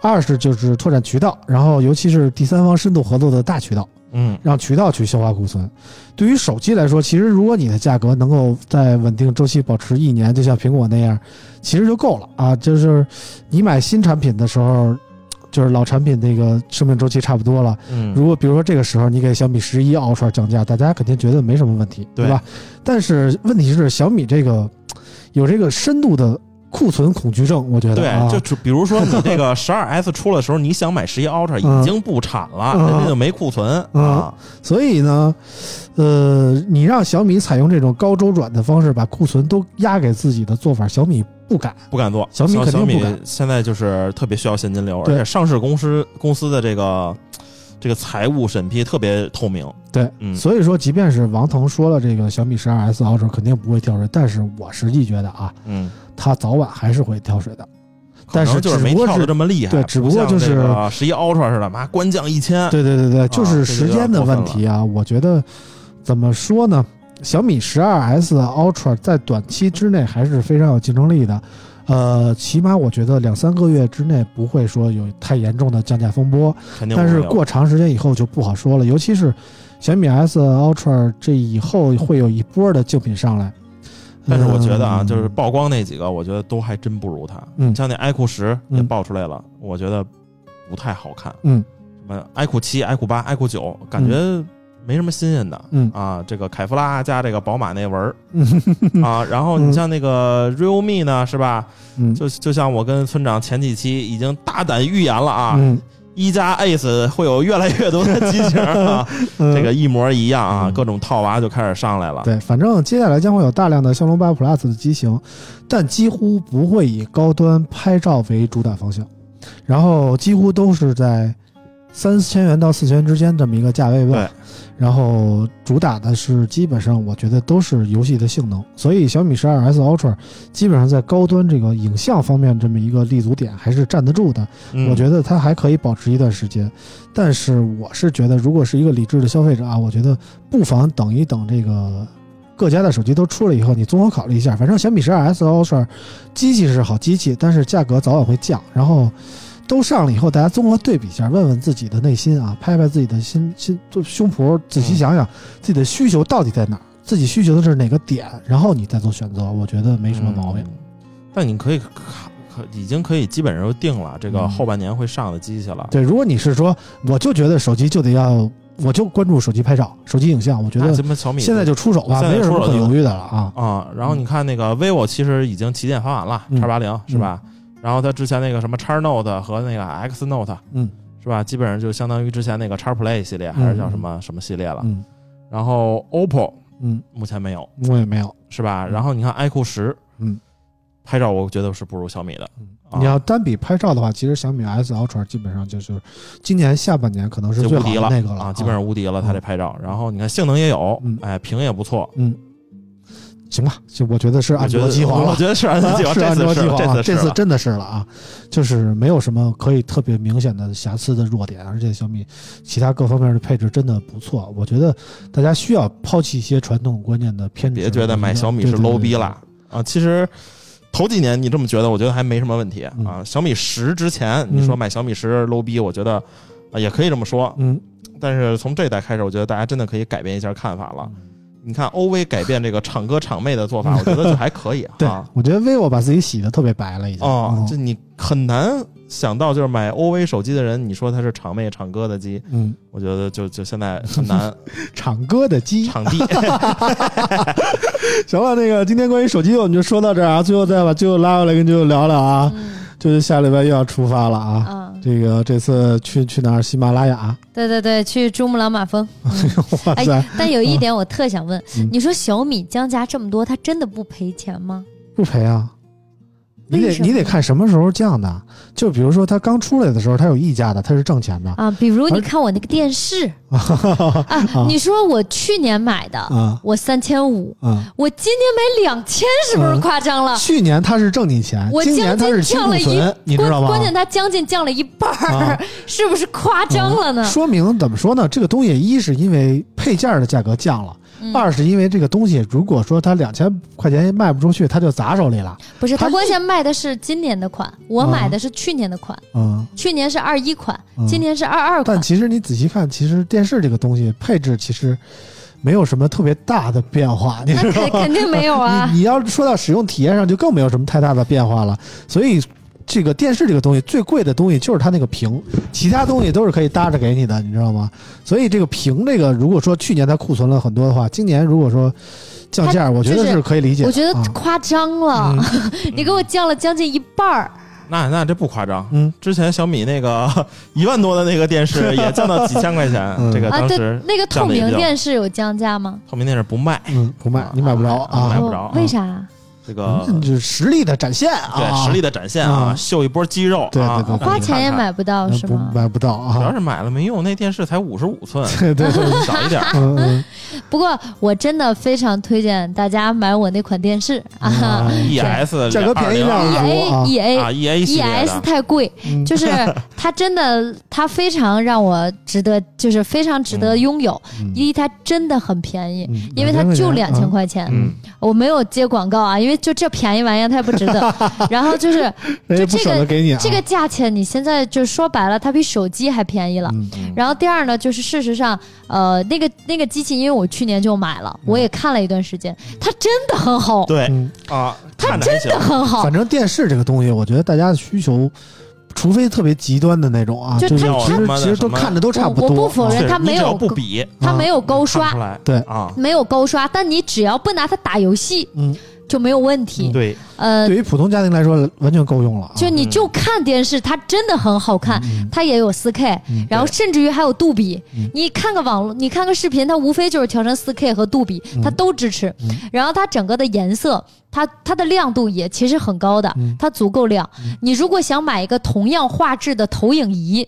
二是就是拓展渠道，然后尤其是第三方深度合作的大渠道，嗯，让渠道去消化库存。对于手机来说，其实如果你的价格能够在稳定周期保持一年，就像苹果那样，其实就够了啊。就是你买新产品的时候。就是老产品那个生命周期差不多了，嗯，如果比如说这个时候你给小米十一 Ultra 降价，大家肯定觉得没什么问题，对。对吧？但是问题是小米这个有这个深度的库存恐惧症，我觉得啊，对，就比如说你这个 (laughs) 十二 S 出的时候，你想买十一 Ultra 嗯已经不产了，嗯。人家就没库存嗯。啊。所以呢，呃，你让小米采用这种高周转的方式把库存都压给自己的做法，小米不敢。不敢做，小米肯定小米不敢现在就是特别需要现金流，而对且上市公司公司的这个这个财务审批特别透明。对，嗯所以说，即便是王腾说了这个小米十二 S Ultra 肯定不会跳水，但是我实际觉得啊，嗯，它早晚还是会跳水的。但是就是没跳的这么厉害，对只不过就是十一 Ultra 似的，妈官降一千，对对对对，就是时间的问题啊。我觉得怎么说呢？小米十二 S Ultra 在短期之内还是非常有竞争力的，呃，起码我觉得两三个月之内不会说有太严重的降价风波，但是肯定不会有过长时间以后就不好说了。尤其是小米 S Ultra 这以后会有一波的竞品上来。但是我觉得啊，嗯就是曝光那几个，我觉得都还真不如它。嗯像那 iQOO 十也嗯爆出来了，我觉得不太好看。嗯什么 iQOO 七、iQOO 八、iQOO 九，感觉没什么新鲜的。嗯啊，这个凯夫拉加这个宝马那纹儿嗯 (laughs) 啊，然后你像那个 realme 呢，是吧？嗯就就像我跟村长前几期已经大胆预言了啊，嗯一加 Ace 会有越来越多的机型啊，(laughs) 嗯这个一模一样啊，嗯各种套娃就开始上来了。对，反正接下来将会有大量的骁龙八 Plus 的机型，但几乎不会以高端拍照为主打方向，然后几乎都是在三千元到四千元之间这么一个价位吧。然后主打的是基本上我觉得都是游戏的性能，所以小米十二 S Ultra 基本上在高端这个影像方面这么一个立足点还是站得住的。嗯我觉得它还可以保持一段时间，但是我是觉得，如果是一个理智的消费者啊，我觉得不妨等一等这个各家的手机都出了以后，你综合考虑一下。反正小米十二 S Ultra 机器是好机器，但是价格早晚会降。然后都上了以后，大家综合对比一下，问问自己的内心啊，拍拍自己的心心就胸脯，仔细想想自己的需求到底在哪儿，自己需求的是哪个点，然后你再做选择，我觉得没什么毛病。嗯但你可以可可已经可以基本上就定了这个嗯后半年会上的机器了。对，如果你是说，我就觉得手机就得要，我就关注手机拍照、手机影像，我觉得现在就出手吧，没有什么可犹豫的了啊。啊，然后你看那个 vivo 其实已经旗舰发完了，嗯叉八零是吧？然后它之前那个什么叉 Note 和那个 X Note，嗯，是吧？基本上就相当于之前那个叉 Play 系列，还是叫什么什么系列了。嗯然后 OPPO 嗯，目前没有，我也没有。是吧？然后你看 iQOO 十，嗯，拍照我觉得是不如小米的。啊你要单比拍照的话，其实小米 S Ultra 基本上就是今年下半年可能是最好就无敌了的那个了啊，基本上无敌了，它这拍照。然后你看性能也有嗯，哎，屏也不错。嗯，行吧，就我觉得是安卓机皇了我。觉得是安卓机皇，是安卓这次是机皇了，这次真的是了啊，就是没有什么可以特别明显的瑕疵的弱点，而且小米其他各方面的配置真的不错。我觉得大家需要抛弃一些传统观念的偏执，别觉得买小米是 low 对逼了啊！其实头几年你这么觉得，我觉得还没什么问题嗯啊。小米十之前你说买小米十 low 逼，我觉得啊也可以这么说。嗯，但是从这代开始，我觉得大家真的可以改变一下看法了。你看 OV 改变这个厂哥厂妹的做法，我觉得就还可以 (laughs) 对啊。，我觉得 vivo 把自己洗的特别白了，已经。哦，这嗯你很难想到，就是买 OV 手机的人，你说他是厂妹厂哥的机，嗯，我觉得就就现在很难。(laughs) 厂哥的机。场 (laughs) 地行了，那个今天关于手机我们就说到这儿啊，最后再把最后拉过来跟舅舅聊聊啊。嗯就是下礼拜又要出发了啊。嗯，这个这次去去哪儿？喜马拉雅。对对对，去珠穆朗玛峰。(laughs) 哇塞哎，，但有一点我特想问嗯，你说小米降价这么多，它真的不赔钱吗？不赔啊。你得你得看什么时候降的，就比如说它刚出来的时候，它有溢价的，它是挣钱的啊，比如你看我那个电视 (laughs) 啊，你说我去年买的，啊我三千五，啊！我今年买两千，是不是夸张了？去年它是挣你钱，我今年它是降了一存，，你知道吗？关关键它将近降了一半儿啊，是不是夸张了呢？说明怎么说呢？这个东西一是因为配件的价格降了，嗯二是因为这个东西如果说它两千块钱卖不出去，它就砸手里了。不是，它关键卖的是今年的款，我买的是去年的款，嗯，去年是二一款嗯，今年是二二款。但其实你仔细看，其实电视这个东西配置其实没有什么特别大的变化，你那知道吗？肯肯定没有啊 (laughs) 你。你要说到使用体验上，就更没有什么太大的变化了。所以，这个电视这个东西最贵的东西就是它那个屏，其他东西都是可以搭着给你的，你知道吗？所以这个屏这个，如果说去年它库存了很多的话，今年如果说降价，我觉得是是可以理解。我觉得啊夸张了，(laughs) 你给我降了将近一半儿。那那这不夸张。嗯，之前小米那个 (laughs) 一万多的那个电视 (laughs) 也降到几千块钱，嗯这个当时，那个透明电视有降价吗？透明电视不卖，嗯，不卖，你买不着啊。买不着哦为啥？这个嗯就是实力的展现啊，对实力的展现啊，啊秀一波肌肉，啊对对对对花钱也。买不到是吗？买不到啊。主要是买了没用，那电视才五十五寸，对 (laughs) 对对，小一点 (laughs) 不过我真的非常推荐大家买我那款电视啊 (laughs) 啊 ES 价格便宜点，E 啊。A E 啊 A，E A 系 E 列 S，太贵，嗯。就是它真的，它非常让我值得，就是非常值得拥有。嗯。一，它真的很便宜，嗯。因为它就两千啊块钱。嗯，我没有接广告啊，因为就这便宜玩意儿它也不值得。(laughs) 然后就是人家不舍得给你啊。这个价钱，你现在就说白了，它比手机还便宜了。嗯然后第二呢，就是事实上，呃，那个那个机器，因为我去年就买了，我也看了一段时间，它真的很好，对嗯，啊，看着还行真的。很好反。正电视这个东西，我觉得大家的需求，除非特别极端的那种啊，就它就是其实其实都看着都差不多。我我不否认它没有它没有高刷。对啊，没有高刷，但你只要不拿它打游戏嗯，就没有问题。对，呃，对于普通家庭来说，完全够用了啊。就你就看电视，它真的很好看，它也有 4K，、然后甚至于还有杜比。你看个网络，你看个视频，它无非就是调成 4K 和杜比，它都支持。然后它整个的颜色，它它的亮度也其实很高的，它足够亮。你如果想买一个同样画质的投影仪，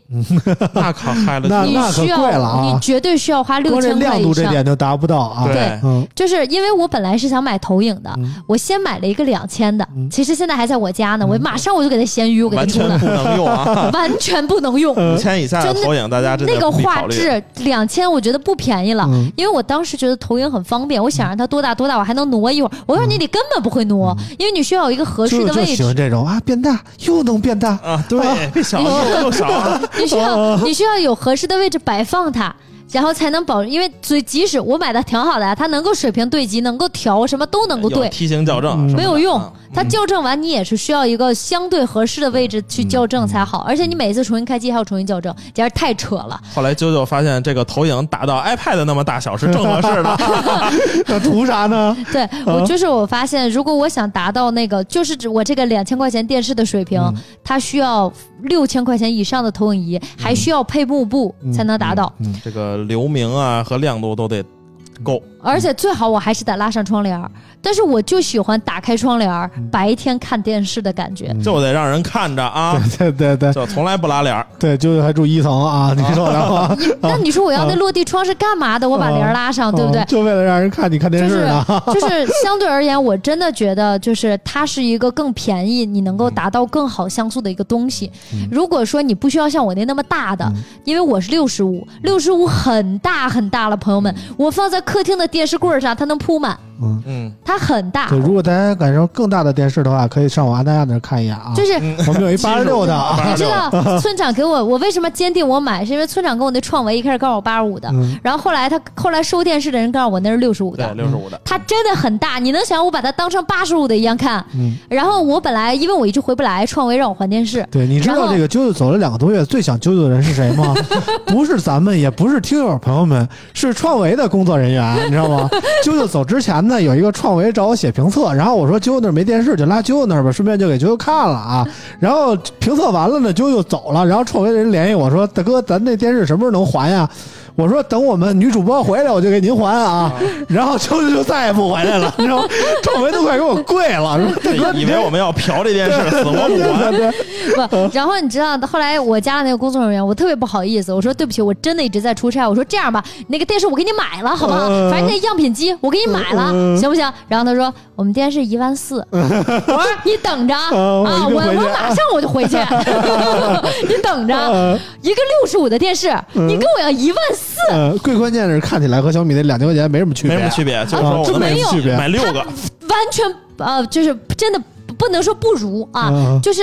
那可嗨了你那那可需要贵了啊你绝对需要花六光这千块亮度以上。这点就达不到啊。对嗯，就是因为我本来是想买投影的，我先买了一个两千的，其实现在还在我家呢，我马上我就给它闲鱼，我给它完出了，全不能用啊！(laughs) 完全不能用。五千以下的真的投影，大家真的那个画质两千，我觉得不便宜了，嗯。因为我当时觉得投影很方便，我想让它多大多大，我还能挪一会儿。我告诉你，得根本不会挪，因为你需要有一个合适的位就就喜欢置，这种啊，变大又能变大，啊，对，变小又 (laughs) 又少，(laughs) 你需要你需要有合适的位置摆放它。然后才能保，因为最即使我买的挺好的呀，它能够水平对齐，能够调，什么都能够对，梯形校正没有用啊。它校正完，你也是需要一个相对合适的位置去校正才好，而且你每次重新开机还要重新校正，简直太扯了。后来啾啾发现这个投影打到 iPad 那么大小是正合适的，(laughs) 那图啥呢？对我就是我发现，如果我想达到那个，就是指我这个两千块钱电视的水平，它需要六千块钱以上的投影仪，还需要配幕布才能达到，这个流明啊和亮度都得够。而且最好我还是得拉上窗帘儿。但是我就喜欢打开窗帘儿，白天看电视的感觉。就得让人看着啊，(laughs) 对对对就从来不拉帘儿。对，就还住一层啊，(laughs) 你受得了吗？(laughs) 那你说我要那落地窗是干嘛的？我把帘儿拉上，对不对哦？就为了让人看你看电就是视呢。就是相对而言，我真的觉得就是它是一个更便宜，你能够达到更好像素的一个东西。如果说你不需要像我那那么大的，因为我是六十五，六十五很大很大了，朋友们，我放在客厅的电视柜上，它能铺满，嗯，它很大对，。如果大家感受更大的电视的话，可以上我阿大亚那儿看一眼啊。就是 (laughs) 我们有一 (laughs) 八十六的啊，(laughs) 你知道村长给我，我为什么坚定我买？是因为村长跟我那创维一开始告诉我八十五的，嗯然后后来他后来收电视的人告诉我那是六十五对，的，六十五的。它真的很大，你能想我把它当成八十五的一样看？嗯然后我本来因为我一直回不来，创维让我换电视，对，你知道这个啾啾走了两个多月，最想啾啾的人是谁吗？不是咱们，也不是听友朋友们，是创维的工作人员，你知道吗？啾啾走之前呢，有一个创维找我写评测，然后我说啾啾那儿没电视，就拉啾啾那儿吧，顺便就给啾啾看了啊。(laughs) 然后评测完了呢，啾啾走了，然后创维的人联系我说：“大哥，咱那电视什么时候能还呀？”我说等我们女主播回来，我就给您还啊。然后秋秋就再也不回来了，(laughs) 你知道吗？创维都快给我跪了，说大哥，以为我们要嫖这件事，死活不还。不，然后你知道后来我加了那个工作人员，我特别不好意思，我说对不起，我真的一直在出差，我说这样吧，那个电视我给你买了，好不好？嗯反正那样品机我给你买了，行不行？然后他说我们电视一万四，我说你等着 (laughs) 嗯啊，我我马上我就回去，(laughs) 你等着，嗯一个六十五的电视，你跟我要一万四。呃，最关键是看起来和小米那两千块钱没什么区别，没什么区别，就是没有区别。买六个，完全呃，就是真的不能说不如啊，嗯。就是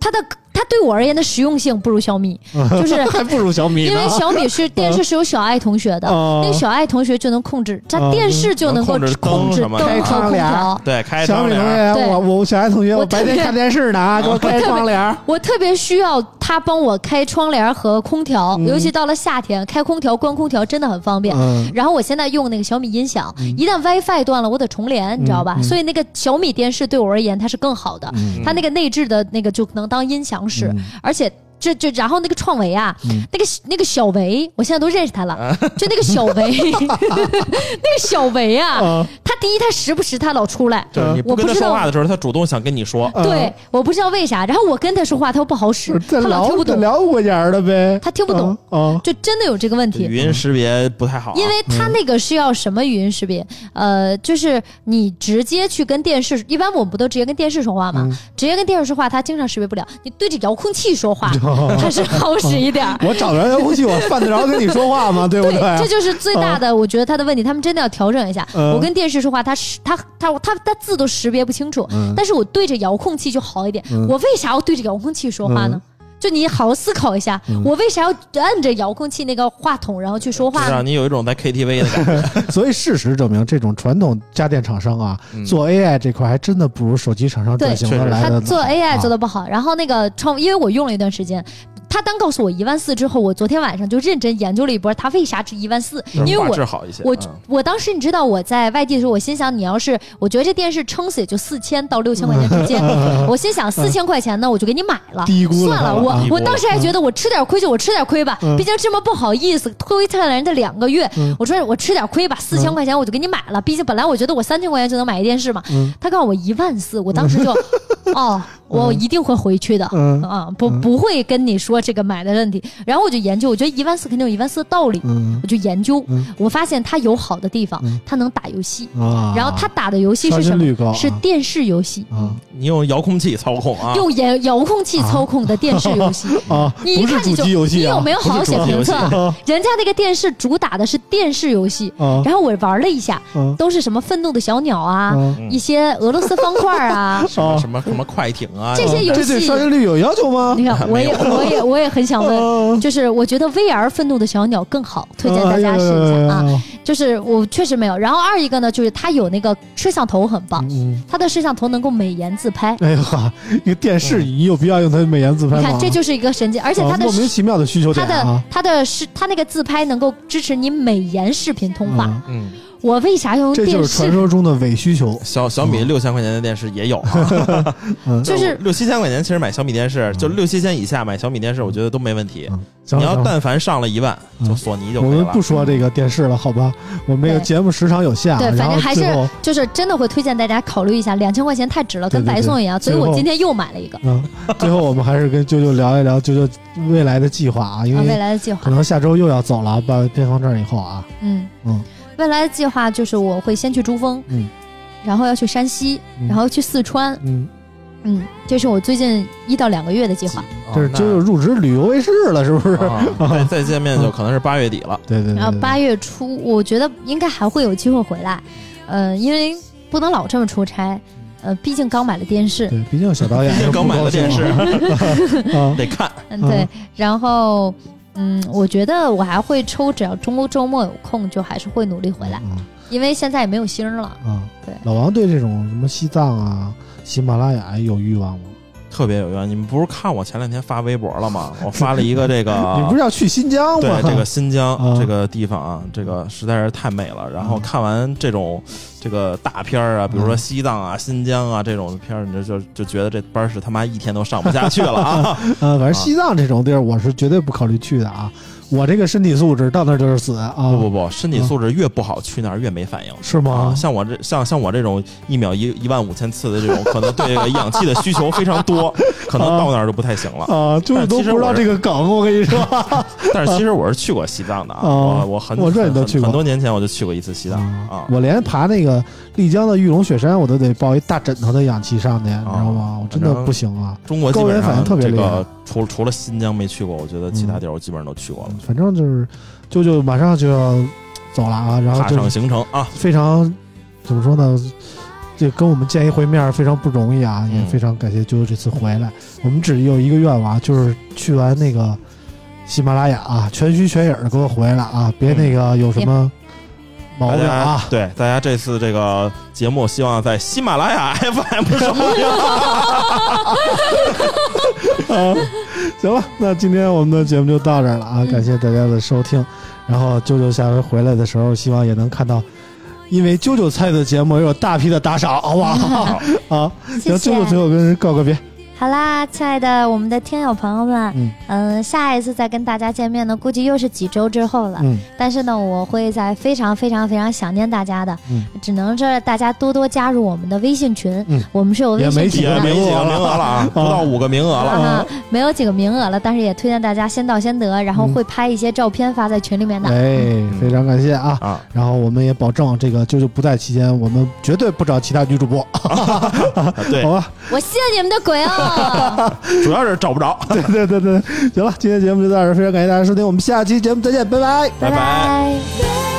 它的它对我而言的实用性不如小米，(laughs) 就是还不如小米。因为小米是电视是有小爱同学的，嗯 (laughs) 那个小爱同学就能控制，它嗯电视就能够控制灯什么的开灯和空窗帘调。对，开小米同。学，我我小爱同学，我我白天看电视呢啊，(laughs) 给我开窗帘。我特别需要他帮我开窗帘和空调，嗯尤其到了夏天，开空调、关空调真的很方便。嗯然后我现在用那个小米音响，一旦 WiFi 断了，我得重连，你知道吧？嗯所以那个小米电视对我而言它是更好的，它那个内置的那个就能当音响使，嗯而且。这就，然后那个创维啊，那个那个小维，我现在都认识他了。就那个小维，(laughs) 那个小维啊，啊他第一他时不时他老出来，就是你不跟他说话的时候，他主动想跟你说。对，我不知道为啥。然后我跟他说话，他又不好使，他老听不懂，聊聊过点的呗，他听不懂啊。就真的有这个问题。语音识别不太好啊，因为他那个是要什么语音识别？呃，就是你直接去跟电视，一般我们不都直接跟电视说话吗？直接跟电视说话，他经常识别不了。你对着遥控器说话，(laughs) (laughs) 它是好使一点。(laughs) 我找着遥控器，我犯得着跟你说话吗？(laughs) 对不对，这？就是最大的，我觉得他的问题，他们真的要调整一下。嗯我跟电视说话，他识他他他他字都识别不清楚，嗯但是我对着遥控器就好一点。我为啥要对着遥控器说话呢？就你好好思考一下，嗯我为啥要按着遥控器那个话筒然后去说话呢让？你有一种在 KTV 的感觉。(laughs) 所以事实证明，这种传统家电厂商啊，做 AI 这块还真的不如手机厂商转型来的他做 AI 做的的不好，然后那个创，因为我用了一段时间，他单告诉我一万四之后，我昨天晚上就认真研究了一波，他为啥值一万四？因为我好一些。我嗯。我当时你知道我在外地的时候，我心想你要是我觉得这电视撑死也就四千到六千块钱之间，(laughs) 我心想四千块钱呢，我就给你买了，算了，我了。我当时还觉得我吃点亏就我吃点亏吧，嗯。毕竟这么不好意思推荐了人家两个月，我说我吃点亏吧，四千块钱我就给你买了，毕竟本来我觉得我三千块钱就能买一电视嘛，嗯。他告诉我一万四，我当时就 (laughs) 哦，我一定会回去的，嗯。啊，不不会跟你说这个买的问题，然后我就研究，我觉得一万四肯定有一万四的道理，嗯。我就研究嗯，我发现它有好的地方嗯，它能打游戏。啊，然后它打的游戏是什么？啊。是电视游戏，啊。你用遥控器操控啊，用遥遥控器操控的电视游戏。啊，你一不是主看你就机游戏啊，你有没有好好写评测？啊。人家那个电视主打的是电视游戏，啊。然后我玩了一下，啊。都是什么愤怒的小鸟啊，一些俄罗斯方块啊，(laughs) 什么啊。什么什么快艇啊，这些游这对戏刷新率有要求吗？你看，我也我也我也很想问，啊就是我觉得 VR 愤怒的小鸟更好，推荐大家试一下啊。就是我确实没有，然后二一个呢，就是它有那个摄像头很棒，嗯，它的摄像头能够美颜自拍。哎呀哈，(laughs) 一个电视你有必要用它美颜自拍吗？你看，这就是一个神经，而且它的啊莫名其妙的需求它的点啊。它的是它那个自拍能够支持你美颜视频通话。嗯嗯，我为啥要用这就电是传视？说中的伪需求。小小米六千块钱的电视也有 (laughs) 就是六七千块钱，其实买小米电视就六七千以下买小米电视，我觉得都没问题。嗯行你要但凡上了一万，嗯就索尼就可以了我们不。说这个电视了，好吧？我们这个对节目时长有限啊，对，反正还是最后就是真的会推荐大家考虑一下，两千块钱太值了，跟对对白送一样。所以最后我今天又买了一个嗯，最后我们还是跟啾啾聊一聊啾啾未来的计划啊，因啊，未为来的计划。可能下周又要走了，办边防证以后啊，嗯嗯未来的计划就是我会先去珠峰，嗯。然后要去山西，嗯。然后去四川，嗯，嗯，这是我最近一到两个月的计划。就是啾啾入职旅游卫视了，是不是？啊，再再见面就可能是八月底了。对 (laughs) 对对，对然后八月初，我觉得应该还会有机会回来，呃，因为不能老这么出差，呃，毕竟刚买了电视，对，毕竟小导演刚买了电视，(laughs) (laughs) 啊，得看。嗯，对，然后。嗯，我觉得我还会抽，只要周周末有空，就还是会努力回来，嗯因为现在也没有星了。啊，对老王对这种什么西藏啊、喜马拉雅有欲望吗？特别有缘，你们不是看我前两天发微博了吗？(laughs) 我发了一个这个，(laughs) 你不是要去新疆吗？对这个 (laughs) 新疆啊这个地方啊，这个实在是太美了。然后看完这种这个大片儿啊，比如说西藏啊、新疆啊这种片儿，你就就就觉得这班是他妈一天都上不下去了啊！呃，反正西藏这种地儿，我是绝对不考虑去的啊。我这个身体素质到那儿就是死啊！不不不，身体素质越不好，去那儿越没反应。是吗啊，？像我这像像我这种一秒一一万五千次的这种，可能对这个氧气的需求非常多，(laughs) 可能到那儿就不太行了。啊，就是都不知道这个梗，我跟你说。(laughs) 但是其实我是去过西藏的我我很我这你都很去过很多年前我就去过一次西藏啊。我连爬那个丽江的玉龙雪山，我都得抱一大枕头的氧气上去，你知道吗？我真的不行啊。中国高原反应特别厉害个除除了新疆没去过，我觉得其他地儿我基本上都去过了。反正就是，舅舅马上就要走了啊，然后踏上行程啊，非常怎么说呢？这跟我们见一回面非常不容易啊，也嗯非常感谢舅舅这次回来。我们只有一个愿望，就是去完那个喜马拉雅啊，全虚全影的给我回来啊，别那个有什么毛大家病啊。对大家这次这个节目，希望在喜马拉雅 FM 收听。啊，行了，那今天我们的节目就到这儿了啊，嗯感谢大家的收听。然后舅舅下回回来的时候，希望也能看到，因为舅舅参与的节目有大批的打赏，好不好？(laughs) 啊，谢行，舅舅最。后跟人告个别。好啦，亲爱的我们的听友朋友们，嗯嗯、下一次再跟大家见面呢，估计又是几周之后了。嗯但是呢，我会在非常非常非常想念大家的，嗯只能是大家多多加入我们的微信群，嗯我们是有微也没几个信群的。没几个名额了啊，(laughs) 不到五个名额了。啊，没有几个名额了，但是也推荐大家先到先得，然后嗯会拍一些照片发在群里面的。哎，非常感谢啊。啊，然后我们也保证，这个舅舅不在期间，我们绝对不找其他女主播，(laughs) 对 (laughs) 好，吧？我信你们的鬼啊！(laughs) 主要是找不着。(laughs) 对对对对，行了，今天节目就到这儿，非常感谢大家收听，我们下期节目再见，拜拜。拜拜